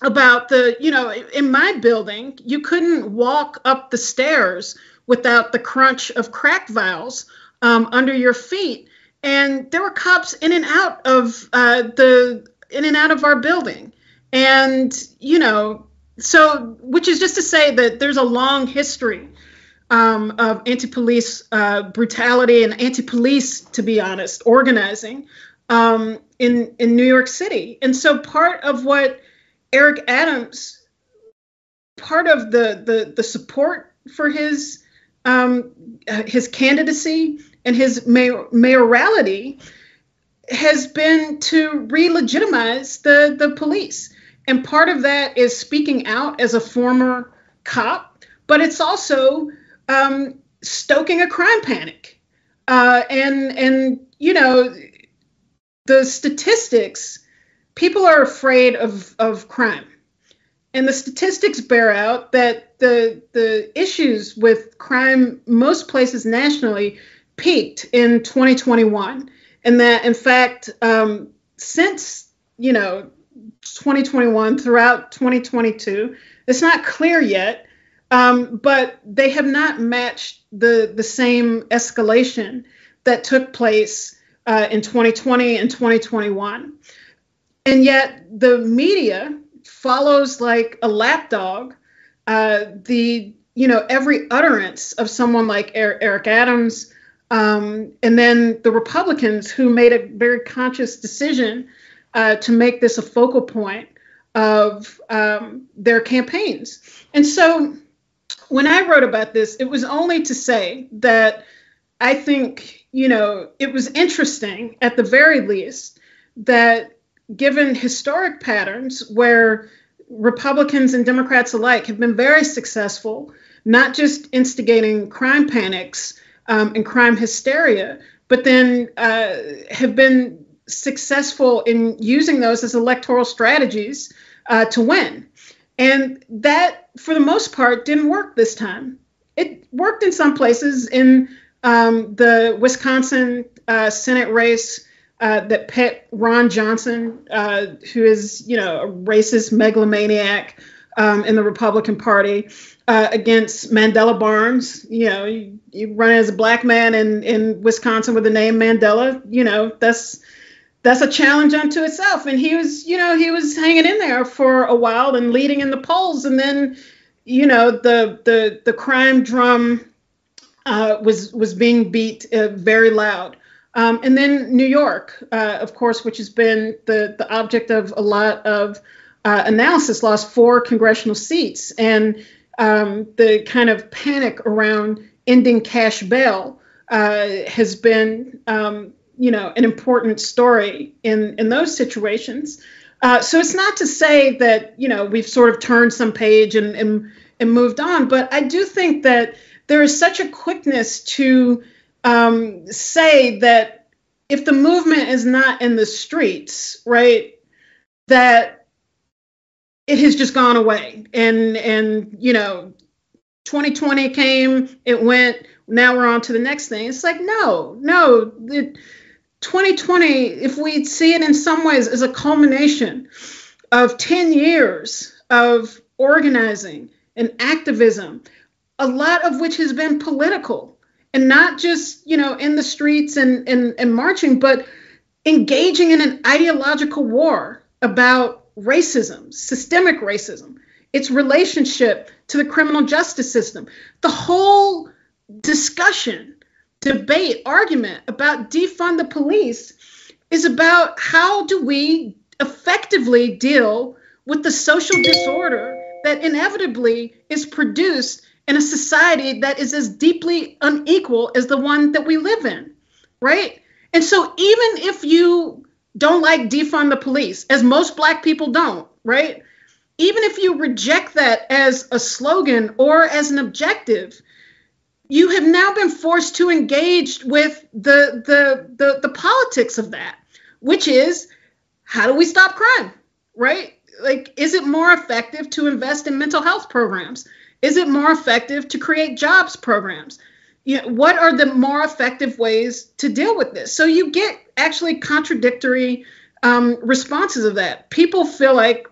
about the, you know, in my building, you couldn't walk up the stairs without the crunch of crack vials um, under your feet. And there were cops in and out of uh, the in and out of our building, and you know, so which is just to say that there's a long history um, of anti-police uh, brutality and anti-police, to be honest, organizing um, in in New York City. And so part of what Eric Adams, part of the the, the support for his um, his candidacy and his mayor, mayorality has been to re-legitimize the the police. And part of that is speaking out as a former cop, but it's also um, stoking a crime panic. Uh, and and you know the statistics, people are afraid of of crime, and the statistics bear out that the the issues with crime most places nationally peaked in 2021, and that in fact um, since you know 2021 throughout 2022, it's not clear yet um, but they have not matched the the same escalation that took place uh, in 2020 and 2021. And yet the media follows like a lapdog uh, the you know every utterance of someone like Eric Adams, um, and then the Republicans who made a very conscious decision uh, to make this a focal point of um, their campaigns. And so when I wrote about this, it was only to say that I think, you know, it was interesting at the very least that given historic patterns where Republicans and Democrats alike have been very successful, not just instigating crime panics um, and crime hysteria, but then uh, have been successful in using those as electoral strategies uh, to win. And that, for the most part, didn't work this time. It worked in some places in um, the Wisconsin uh, Senate race uh, that pit Ron Johnson, uh, who is, you know, a racist megalomaniac um, in the Republican Party, uh, against Mandela Barnes. You know, you, you run as a black man in, in Wisconsin with the name Mandela. You know, that's that's a challenge unto itself. And he was, you know, he was hanging in there for a while and leading in the polls. And then, you know, the the the crime drum uh, was was being beat uh, very loud. Um, and then New York, uh, of course, which has been the the object of a lot of uh, analysis, lost four congressional seats, and um, the kind of panic around ending cash bail uh, has been um, you know an important story in in those situations. Uh, so it's not to say that you know we've sort of turned some page and, and and moved on, but I do think that there is such a quickness to um, say that if the movement is not in the streets, right, that it has just gone away, and and you know 2020 came, it went. Now we're on to the next thing. It's like no, no. It, 2020, if we see it in some ways as a culmination of 10 years of organizing and activism, a lot of which has been political and not just, you know, in the streets and, and, and marching, but engaging in an ideological war about racism, systemic racism, its relationship to the criminal justice system. The whole discussion debate, argument about defund the police is about how do we effectively deal with the social disorder that inevitably is produced in a society that is as deeply unequal as the one that we live in, right? And so even if you don't like defund the police, as most black people don't, right? Even if you reject that as a slogan or as an objective, you have now been forced to engage with the, the the the politics of that, which is how do we stop crime, right? Like, is it more effective to invest in mental health programs? Is it more effective to create jobs programs? you know, what are the more effective ways to deal with this? So you get actually contradictory um, responses of that. People feel like,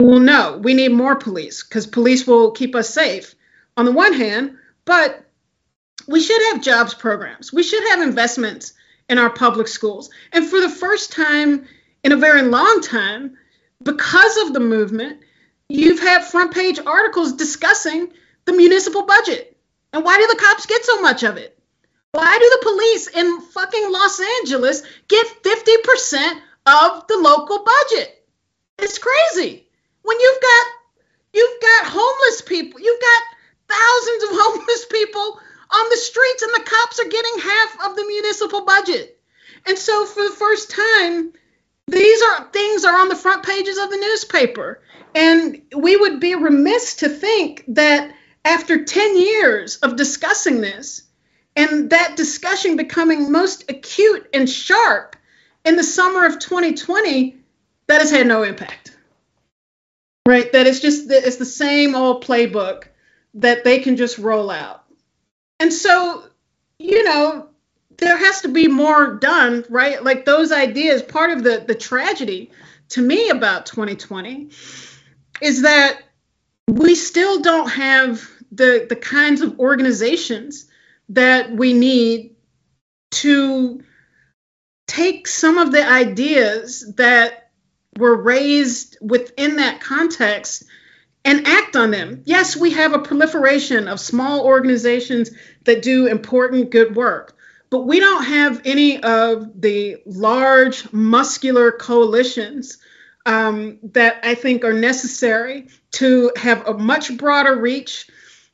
well, no, we need more police because police will keep us safe on the one hand, but we should have jobs programs. We should have investments in our public schools. And for the first time in a very long time, because of the movement, you've had front page articles discussing the municipal budget. And why do the cops get so much of it? Why do the police in fucking Los Angeles get 50% of the local budget? It's crazy. When you've got you've got homeless people, you've got thousands of homeless people on the streets and the cops are getting half of the municipal budget. And so for the first time, these are things are on the front pages of the newspaper. And we would be remiss to think that after 10 years of discussing this, and that discussion becoming most acute and sharp in the summer of 2020, that has had no impact. Right? That it's just it's the same old playbook that they can just roll out. And so, you know, there has to be more done, right? Like those ideas, part of the the tragedy to me about 2020 is that we still don't have the the kinds of organizations that we need to take some of the ideas that were raised within that context and act on them. Yes, we have a proliferation of small organizations that do important good work, but we don't have any of the large muscular coalitions um, that I think are necessary to have a much broader reach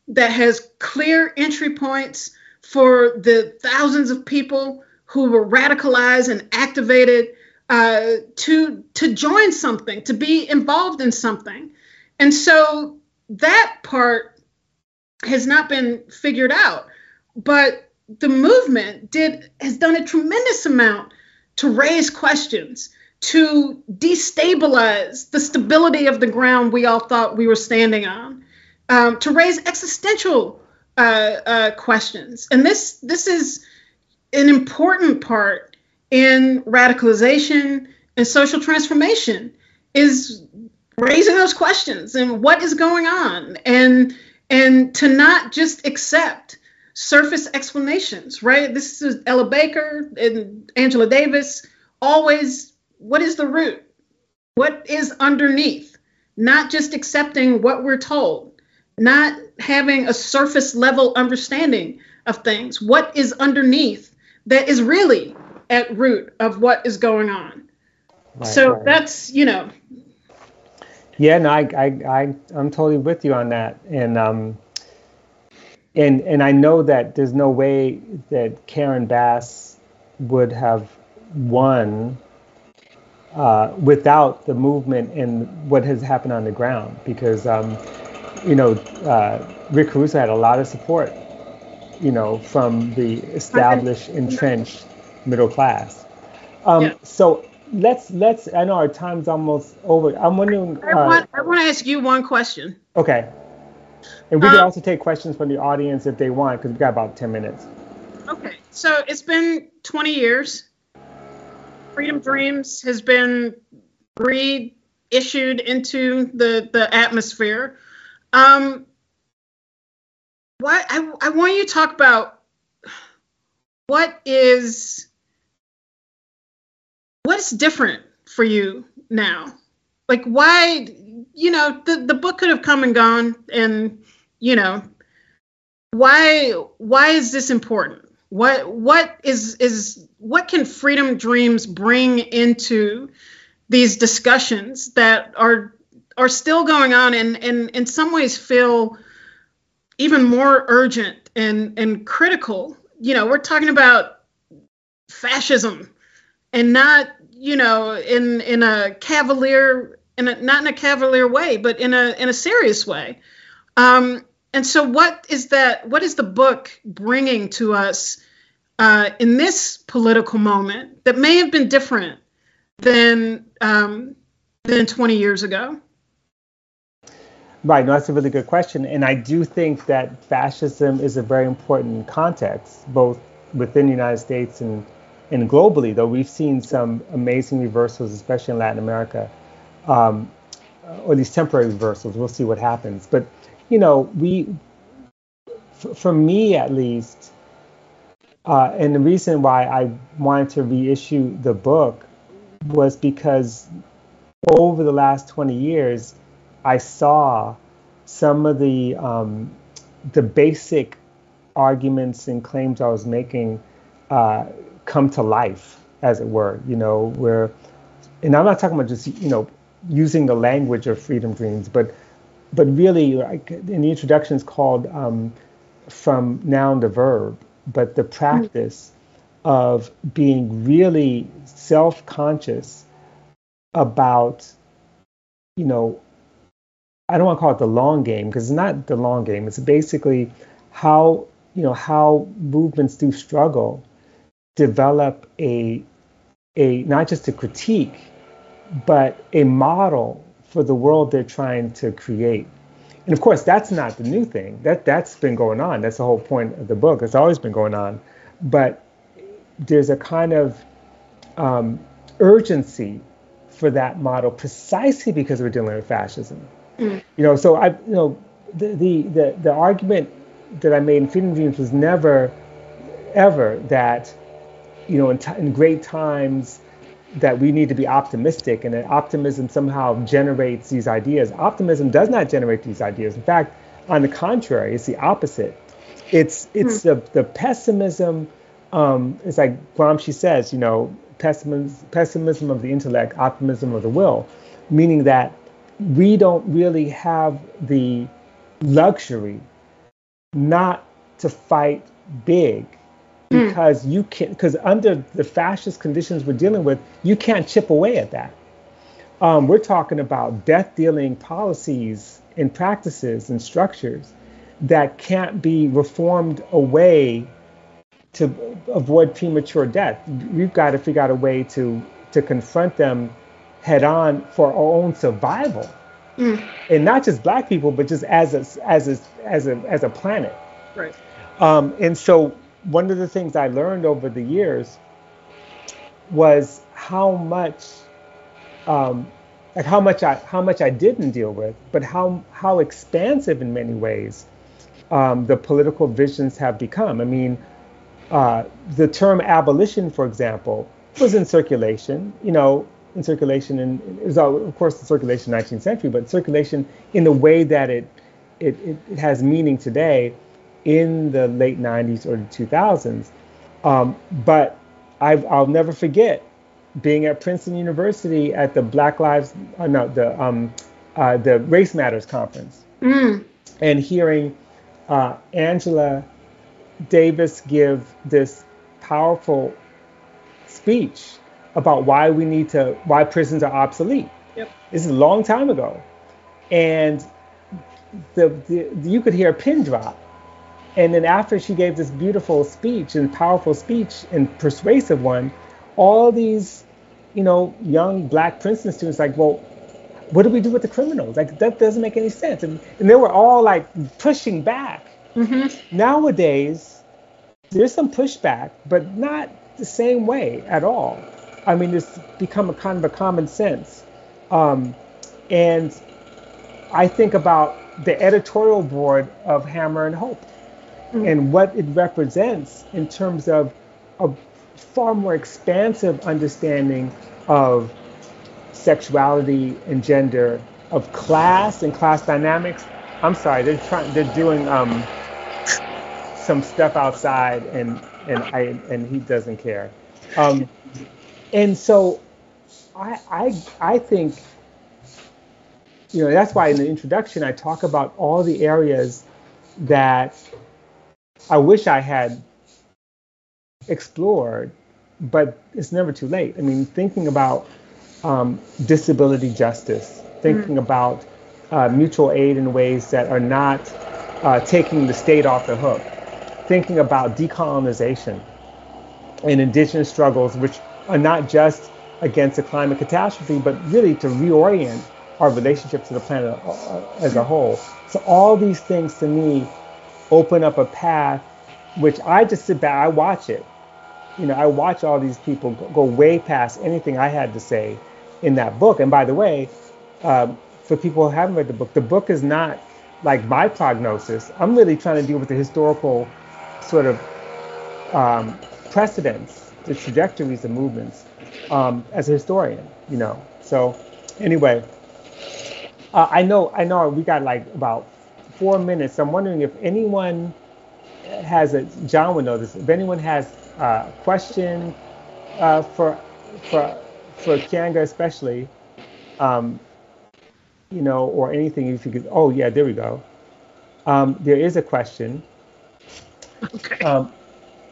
that has clear entry points for the thousands of people who were radicalized and activated uh, to to join something, to be involved in something. And so that part has not been figured out. But the movement did has done a tremendous amount to raise questions, to destabilize the stability of the ground we all thought we were standing on, um, to raise existential uh, uh, questions. And this this is an important part in radicalization and social transformation is raising those questions and what is going on and and to not just accept surface explanations, right? This is Ella Baker and Angela Davis. Always, what is the root? What is underneath? Not just accepting what we're told, not having a surface level understanding of things. What is underneath that is really at root of what is going on? Right, so right. that's, you know. Yeah, no, I, I, I, I'm totally with you on that. And, um, and and I know that there's no way that Karen Bass would have won uh, without the movement and what has happened on the ground because um, you know uh, Rick Caruso had a lot of support you know from the established entrenched middle class um, yeah. so let's let's I know our time's almost over I'm wondering I want, uh, I want to ask you one question okay and we um, can also take questions from the audience if they want, because we've got about 10 minutes. Okay. So it's been 20 years. Freedom Dreams has been reissued into the, the atmosphere. Um, why, I, I want you to talk about what is what's different for you now like why you know the, the book could have come and gone and you know, why why is this important? What what is is what can freedom dreams bring into these discussions that are are still going on and, and in some ways feel even more urgent and, and critical. You know, we're talking about fascism and not, you know, in in a cavalier in a not in a cavalier way, but in a in a serious way. Um, and so what is that what is the book bringing to us uh, in this political moment that may have been different than um, than 20 years ago Right, no, that's a really good question. And I do think that fascism is a very important context, both within the United States and, and globally, though we've seen some amazing reversals, especially in Latin America, um, or these temporary reversals. We'll see what happens. But, you know, we, f- for me at least, uh, and the reason why I wanted to reissue the book was because over the last 20 years, I saw some of the um, the basic arguments and claims I was making uh, come to life, as it were. You know, where, and I'm not talking about just you know using the language of freedom dreams, but but really, like in the introduction, it's called um, from noun to verb, but the practice of being really self-conscious about you know I don't want to call it the long game because it's not the long game. It's basically how you know how movements do struggle develop a a not just a critique but a model for the world they're trying to create. And of course, that's not the new thing. That that's been going on. That's the whole point of the book. It's always been going on. But there's a kind of um, urgency for that model precisely because we're dealing with fascism. Mm. You know, so I, you know, the, the, the, the argument that I made in Freedom Dreams was never, ever that, you know, in, t- in great times that we need to be optimistic and that optimism somehow generates these ideas. Optimism does not generate these ideas. In fact, on the contrary, it's the opposite. It's it's hmm. the, the pessimism. Um, it's like Gramsci says, you know, pessimism, pessimism of the intellect, optimism of the will, meaning that we don't really have the luxury not to fight big. Because mm. you can because under the fascist conditions we're dealing with you can't chip away at that um, we're talking about death dealing policies and practices and structures that can't be reformed away to avoid premature death we've got to figure out a way to to confront them head on for our own survival. Mm. And not just black people, but just as a, as a, as a, as a planet. Right. Um, and so one of the things I learned over the years was how much, um, like how much I how much I didn't deal with, but how how expansive in many ways um, the political visions have become. I mean, uh, the term abolition, for example, was in circulation. You know, in circulation, and was of course in circulation 19th century, but circulation in the way that it it, it, it has meaning today in the late 90s or the 2000s. Um, but i will never forget being at Princeton University at the Black Lives, uh, no, the um, uh, the Race Matters conference, mm. and hearing uh, Angela Davis give this powerful speech about why we need to why prisons are obsolete. Yep. This is a long time ago, and the, the you could hear a pin drop. And then after she gave this beautiful speech and powerful speech and persuasive one, all these, you know, young black Princeton students like, well, what do we do with the criminals? Like that doesn't make any sense. And, and they were all like pushing back. Mm-hmm. Nowadays, there's some pushback, but not the same way at all. I mean, it's become a kind of a common sense. Um, and I think about the editorial board of Hammer and Hope mm-hmm. and what it represents in terms of a far more expansive understanding of sexuality and gender, of class and class dynamics. I'm sorry, they're trying, they're doing um, some stuff outside, and and I and he doesn't care. Um, and so I, I, I think, you know, that's why in the introduction I talk about all the areas that I wish I had explored, but it's never too late. I mean, thinking about um, disability justice, thinking mm-hmm. about uh, mutual aid in ways that are not uh, taking the state off the hook, thinking about decolonization and indigenous struggles, which are not just against a climate catastrophe, but really to reorient our relationship to the planet uh, as a whole. So all these things to me open up a path, which I just sit back, I watch it. You know, I watch all these people go way past anything I had to say in that book. And by the way, um, for people who haven't read the book, the book is not like my prognosis. I'm really trying to deal with the historical sort of um, precedents, the trajectories, the movements um, as a historian, you know. So anyway, uh, I know I know we got like about four minutes. I'm wondering if anyone has a John would know this. If anyone has a question uh, for for for Keeanga especially, um, you know, or anything if you could. Oh yeah, there we go. Um, there is a question. Okay. Um,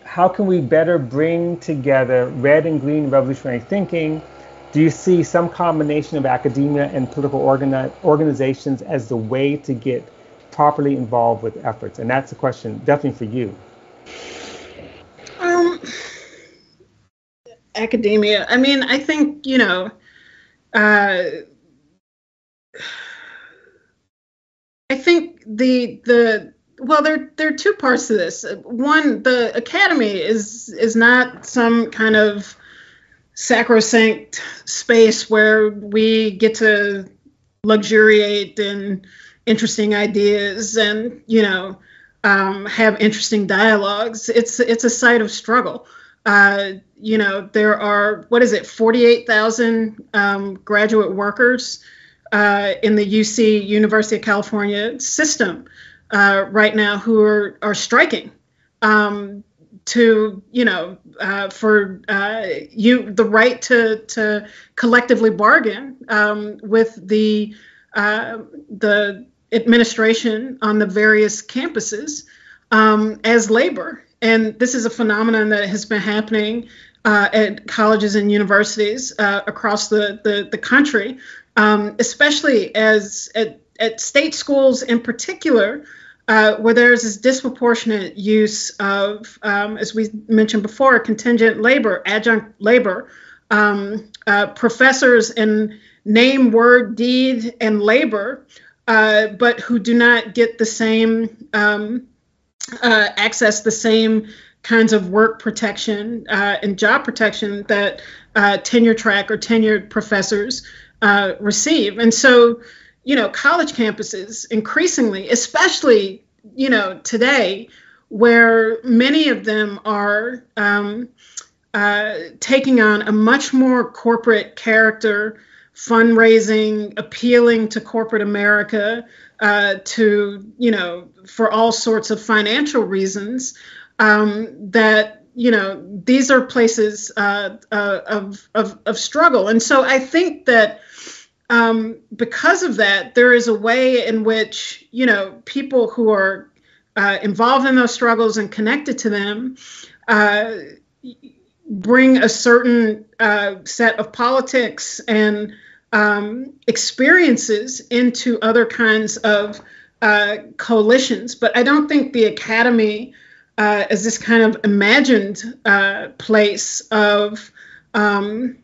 how can we better bring together red and green revolutionary thinking? Do you see some combination of academia and political organi- organizations as the way to get properly involved with efforts? And that's a question definitely for you. Um, academia. I mean, I think you know. Uh, I think the the well, there there are two parts to this. One, the academy is is not some kind of sacrosanct space where we get to luxuriate in interesting ideas and you know um, have interesting dialogues. It's it's a site of struggle. Uh, you know there are what is it, forty eight thousand um, graduate workers uh, in the UC University of California system uh, right now who are are striking. Um, to you know uh, for uh, you the right to to collectively bargain um, with the uh, the administration on the various campuses um, as labor, and this is a phenomenon that has been happening uh, at colleges and universities uh, across the the, the country, um, especially as at, at state schools in particular uh, where there's this disproportionate use of, um, as we mentioned before, contingent labor, adjunct labor, um, uh, professors in name, word, deed, and labor, uh, but who do not get the same um, uh, access, the same kinds of work protection uh, and job protection that uh, tenure track or tenured professors receive. And so, you know, college campuses increasingly, especially, you know, today, where many of them are um, uh, taking on a much more corporate character, fundraising, appealing to corporate America, uh, to, you know, for all sorts of financial reasons, um, that, you know, these are places uh, uh of, of, of struggle. And so I think that um, because of that, there is a way in which you know people who are uh, involved in those struggles and connected to them uh, bring a certain uh, set of politics and um, experiences into other kinds of uh, coalitions. But I don't think the academy, uh, as this kind of imagined uh, place of um,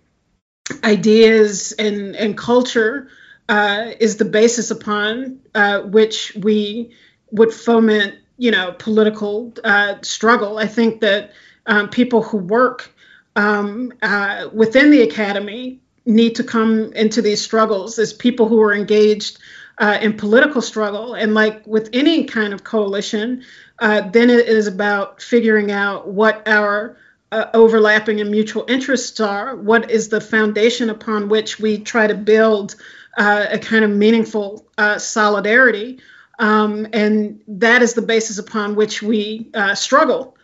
ideas and, and culture uh, is the basis upon uh, which we would foment, you know, political uh, struggle. I think that um, people who work um, within the academy need to come into these struggles as people who are engaged uh, in political struggle. And like with any kind of coalition, uh, then it is about figuring out what our uh, overlapping and mutual interests are, what is the foundation upon which we try to build uh, a kind of meaningful uh, solidarity. Um, and that is the basis upon which we uh, struggle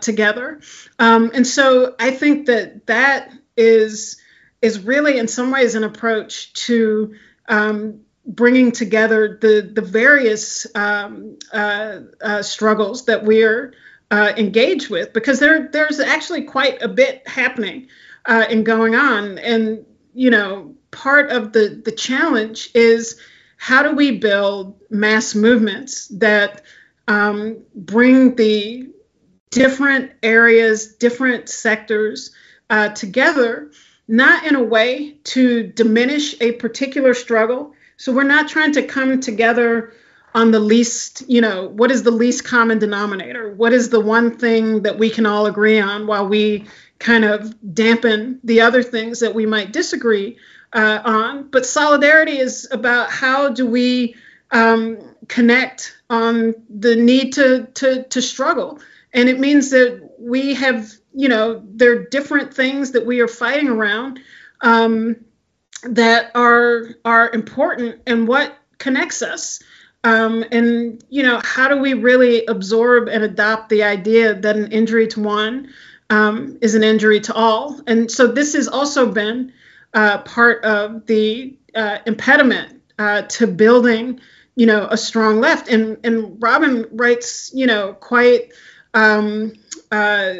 together. Um, and so I think that that is is really in some ways an approach to um, bringing together the the various um, uh, struggles that we are uh, engage with because there there's actually quite a bit happening uh, and going on. And you know part of the the challenge is how do we build mass movements that um, bring the different areas different sectors uh, together not in a way to diminish a particular struggle. So we're not trying to come together on the least, you know, what is the least common denominator? What is the one thing that we can all agree on while we kind of dampen the other things that we might disagree uh, on? But solidarity is about how do we um, connect on the need to, to, to struggle. And it means that we have, you know, there are different things that we are fighting around um, that are are important and what connects us. Um, and you know, how do we really absorb and adopt the idea that an injury to one um, is an injury to all? And so this has also been uh, part of the uh, impediment uh, to building you know, a strong left. And and Robin writes, you know, quite um, uh,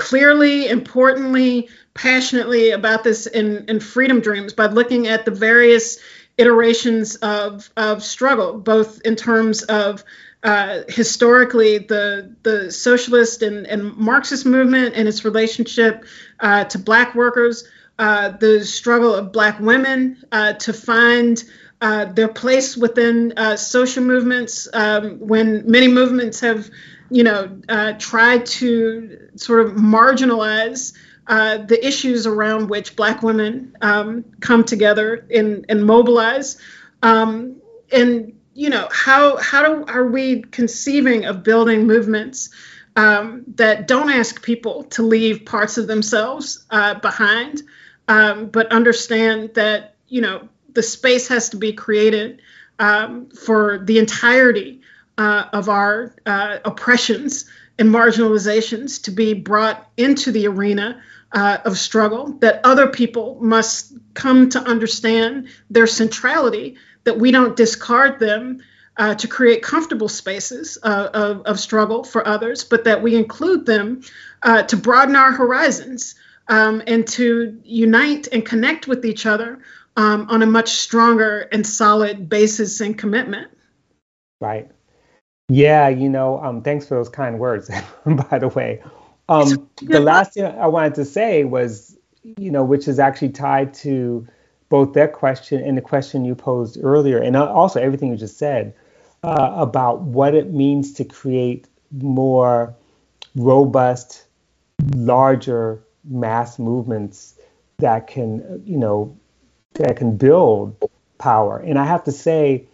clearly, importantly, passionately about this in, in Freedom Dreams by looking at the various iterations of, of struggle, both in terms of uh, historically the the socialist and, and Marxist movement and its relationship uh, to black workers, uh, the struggle of black women uh, to find uh, their place within uh, social movements um, when many movements have, you know, uh, tried to sort of marginalize uh, the issues around which Black women um, come together and, and mobilize. Um, and you know, how how do, are we conceiving of building movements um, that don't ask people to leave parts of themselves uh, behind, um, but understand that you know the space has to be created um, for the entirety uh, of our uh, oppressions and marginalizations to be brought into the arena uh, of struggle, that other people must come to understand their centrality, that we don't discard them uh, to create comfortable spaces uh, of, of, struggle for others, but that we include them uh, to broaden our horizons um, and to unite and connect with each other um, on a much stronger and solid basis and commitment. Right. Yeah, you know, um, thanks for those kind words, by the way. Um, the last thing I wanted to say was, you know, which is actually tied to both that question and the question you posed earlier, and also everything you just said uh, about what it means to create more robust, larger mass movements that can, you know, that can build power. And I have to say,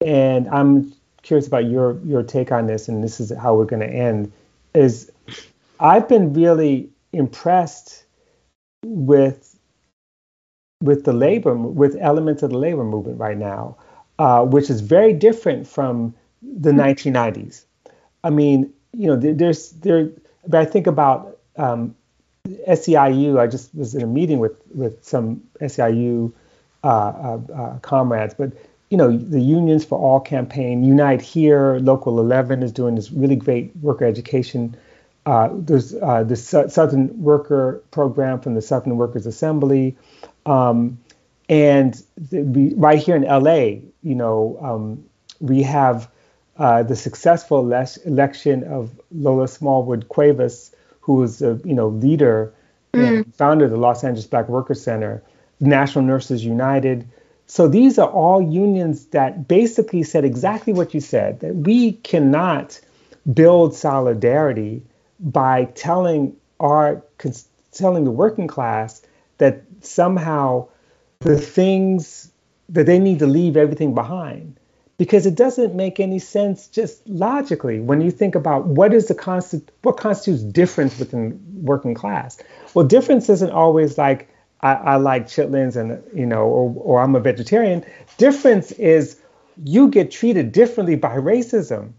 and I'm curious about your your take on this, and this is how we're going to end. Is I've been really impressed with with the labor with elements of the labor movement right now, uh, which is very different from the 1990s. I mean, you know, there's there. But I think about um, SEIU, I just was in a meeting with with some SEIU uh, uh, uh, comrades, but you know the Unions for All campaign, Unite Here, Local 11 is doing this really great worker education. Uh, there's uh, the Southern Worker Program from the Southern Workers Assembly, um, and the, right here in LA, you know, um, we have uh, the successful election of Lola Smallwood Cuevas who was a you know leader mm. and founder of the Los Angeles Black Workers Center, National Nurses United. So these are all unions that basically said exactly what you said that we cannot build solidarity by telling our telling the working class that somehow the things that they need to leave everything behind. Because it doesn't make any sense just logically when you think about what is the constant what constitutes difference within working class. Well difference isn't always like i, I like chitlins and you know or, or i'm a vegetarian difference is you get treated differently by racism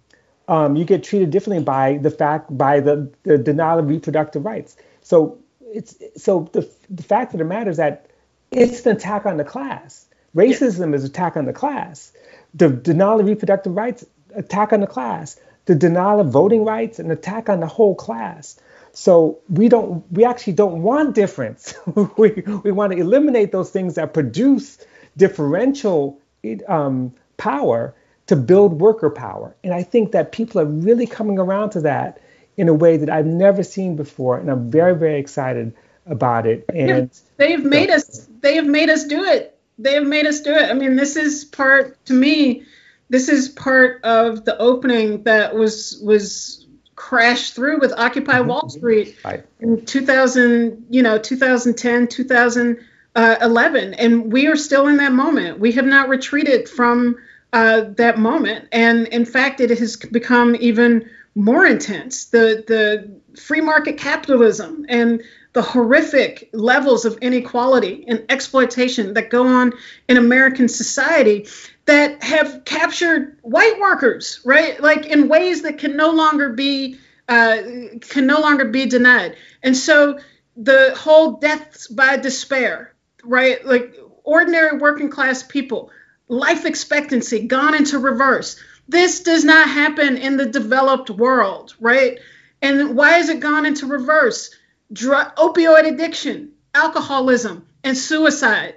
um, you get treated differently by the fact by the, the denial of reproductive rights so it's so the, the fact of the matter is that it's an attack on the class racism yeah. is attack on the class the denial of reproductive rights, attack on the class. The denial of voting rights, an attack on the whole class. So we don't, we actually don't want difference. we, we want to eliminate those things that produce differential um, power to build worker power. And I think that people are really coming around to that in a way that I've never seen before. And I'm very, very excited about it. And they've made us they have made us do it. They have made us do it. I mean, this is part to me, this is part of the opening that was was crashed through with Occupy mm-hmm. Wall Street right. in 2000, you know, 2010, 2011, and we are still in that moment. We have not retreated from uh, that moment, and in fact, it has become even more intense. The the free market capitalism and the horrific levels of inequality and exploitation that go on in American society that have captured white workers, right? Like in ways that can no longer be uh, can no longer be denied. And so the whole deaths by despair, right? Like ordinary working class people, life expectancy gone into reverse. This does not happen in the developed world, right? And why has it gone into reverse? Opioid addiction, alcoholism, and suicide,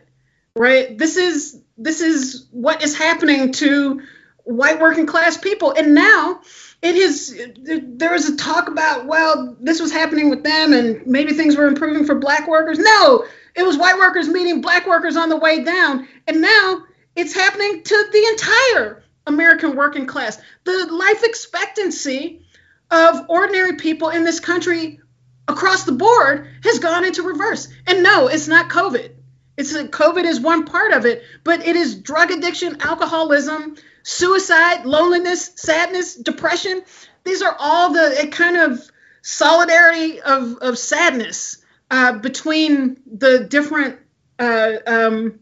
right? This is this is what is happening to white working class people, and now it is. There was a talk about well, this was happening with them, and maybe things were improving for black workers. No, it was white workers meeting black workers on the way down, and now it's happening to the entire American working class. The life expectancy of ordinary people in this country across the board has gone into reverse. And no, it's not COVID. It's COVID is one part of it, but it is drug addiction, alcoholism, suicide, loneliness, sadness, depression. These are all the kind of solidarity of, of sadness uh, between the different uh, um,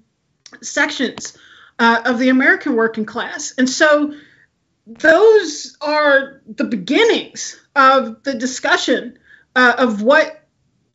sections uh, of the American working class. And so those are the beginnings of the discussion uh, of what,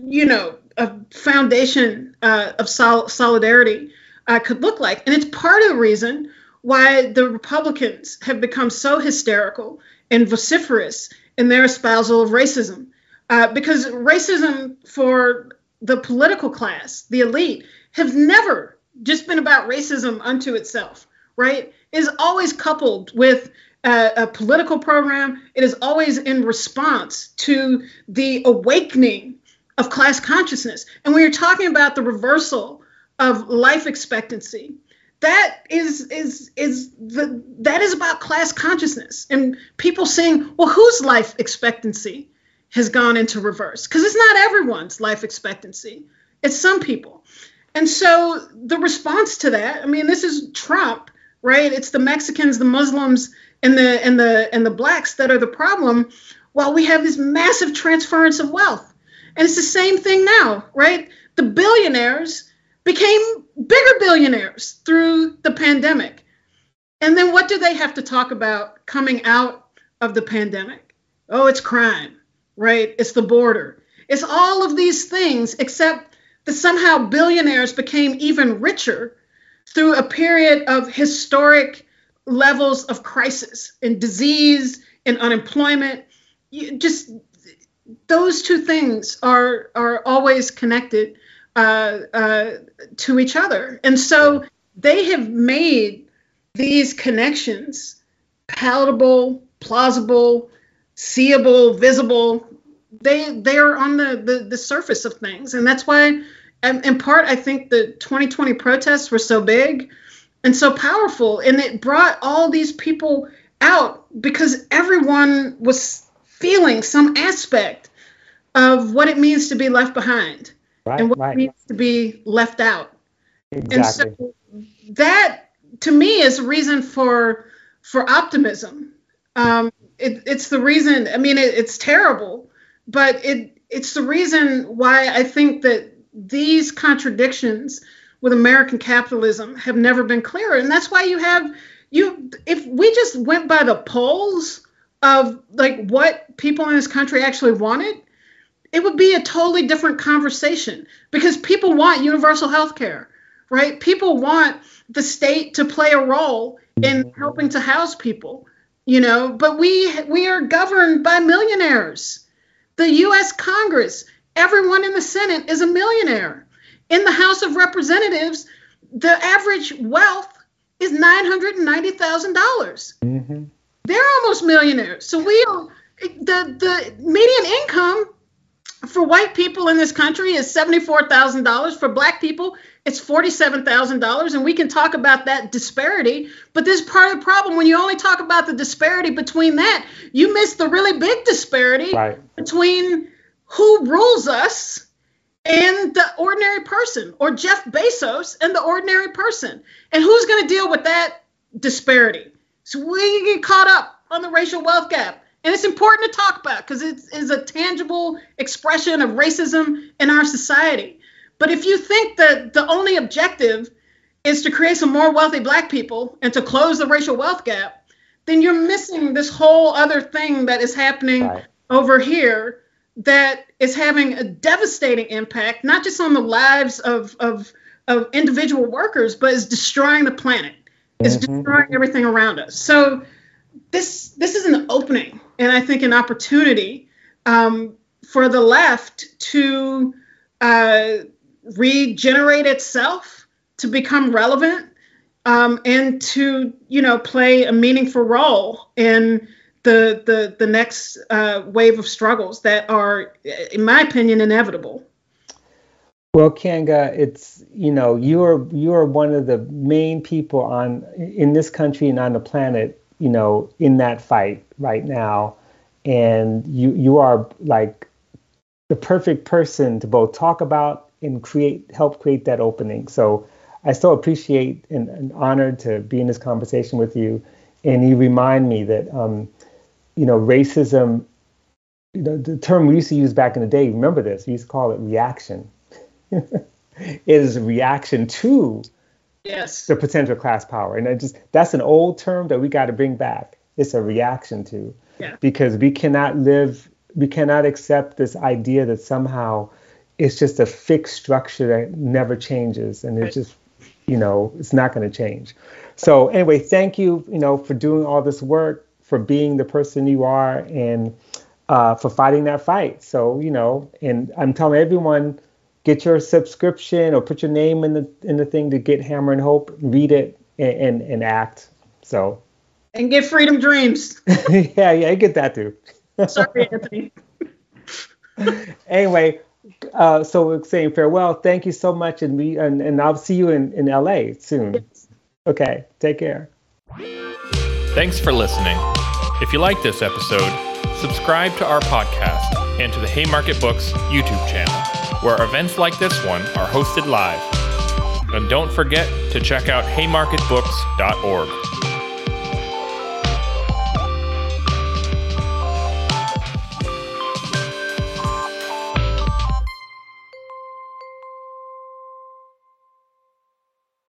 you know, a foundation uh, of sol- solidarity uh, could look like. And it's part of the reason why the Republicans have become so hysterical and vociferous in their espousal of racism. Uh, because racism for the political class, the elite, have never just been about racism unto itself, right? Is always coupled with a, a, political program. It is always in response to the awakening of class consciousness. And when you're talking about the reversal of life expectancy, that is is is the that is about class consciousness and people saying, well, whose life expectancy has gone into reverse? Because it's not everyone's life expectancy. It's some people. And so the response to that, I mean, this is Trump, right? It's the Mexicans, the Muslims, and the and the and the blacks that are the problem, while we have this massive transference of wealth. And it's the same thing now, right? The billionaires became bigger billionaires through the pandemic. And then what do they have to talk about coming out of the pandemic? Oh, it's crime, right? It's the border. It's all of these things, except that somehow billionaires became even richer through a period of historic levels of crisis and disease and unemployment. You just those two things are are always connected uh, uh, to each other, and so they have made these connections palatable, plausible, seeable, visible. They they are on the, the the surface of things, and that's why, in part, I think the 2020 protests were so big and so powerful, and it brought all these people out because everyone was feeling some aspect of what it means to be left behind right, and what right. it means to be left out. Exactly. And so that to me is a reason for for optimism. Um, it, it's the reason. I mean, it, it's terrible, but it it's the reason why I think that these contradictions with American capitalism have never been clearer, and that's why you have you. If we just went by the polls of like what people in this country actually wanted, it would be a totally different conversation because people want universal health care, right? People want the state to play a role in helping to house people, you know, but we we are governed by millionaires. The US Congress, everyone in the Senate is a millionaire. In the House of Representatives, the average wealth is $990,000. Mm-hmm. They're almost millionaires. So we are, the the median income for white people in this country is $74,000. For black people, it's $47,000. And we can talk about that disparity. But this part of the problem when you only talk about the disparity between that, you miss the really big disparity right. between who rules us and the ordinary person, or Jeff Bezos and the ordinary person. And who's going to deal with that disparity? So we get caught up on the racial wealth gap. And it's important to talk about because it is a tangible expression of racism in our society. But if you think that the only objective is to create some more wealthy black people and to close the racial wealth gap, then you're missing this whole other thing that is happening right. over here that is having a devastating impact, not just on the lives of, of, of individual workers, but is destroying the planet. It's mm-hmm. destroying everything around us. So this this is an opening and I think an opportunity um, for the left to uh, regenerate itself, to become relevant, um, and to you know play a meaningful role in the the the next uh, wave of struggles that are, in my opinion, inevitable. Well, Keeanga, it's you know you're you're one of the main people on in this country and on the planet, you know, in that fight right now, and you you are like the perfect person to both talk about and create help create that opening. So I so appreciate and, and honored to be in this conversation with you, and you remind me that um, you know racism. You know, the term we used to use back in the day. Remember this? We used to call it reaction. it is a reaction to yes the potential class power, and I just that's an old term that we got to bring back. It's a reaction to yeah. because we cannot live, we cannot accept this idea that somehow it's just a fixed structure that never changes and it's just, you know, it's not going to change. So anyway, thank you, you know, for doing all this work, for being the person you are, and uh, for fighting that fight. So you know, and I'm telling everyone, get your subscription or put your name in the in the thing to get Hammer and Hope, read it and and, and act. So and get freedom dreams. yeah, yeah, I get that too. Sorry, Anthony. anyway, uh, so we're saying farewell. Thank you so much, and we and, and I'll see you in, in LA soon. Yes. Okay, take care. Thanks for listening. If you like this episode, subscribe to our podcast and to the Haymarket Books YouTube channel, where events like this one are hosted live. And don't forget to check out haymarketbooks.org.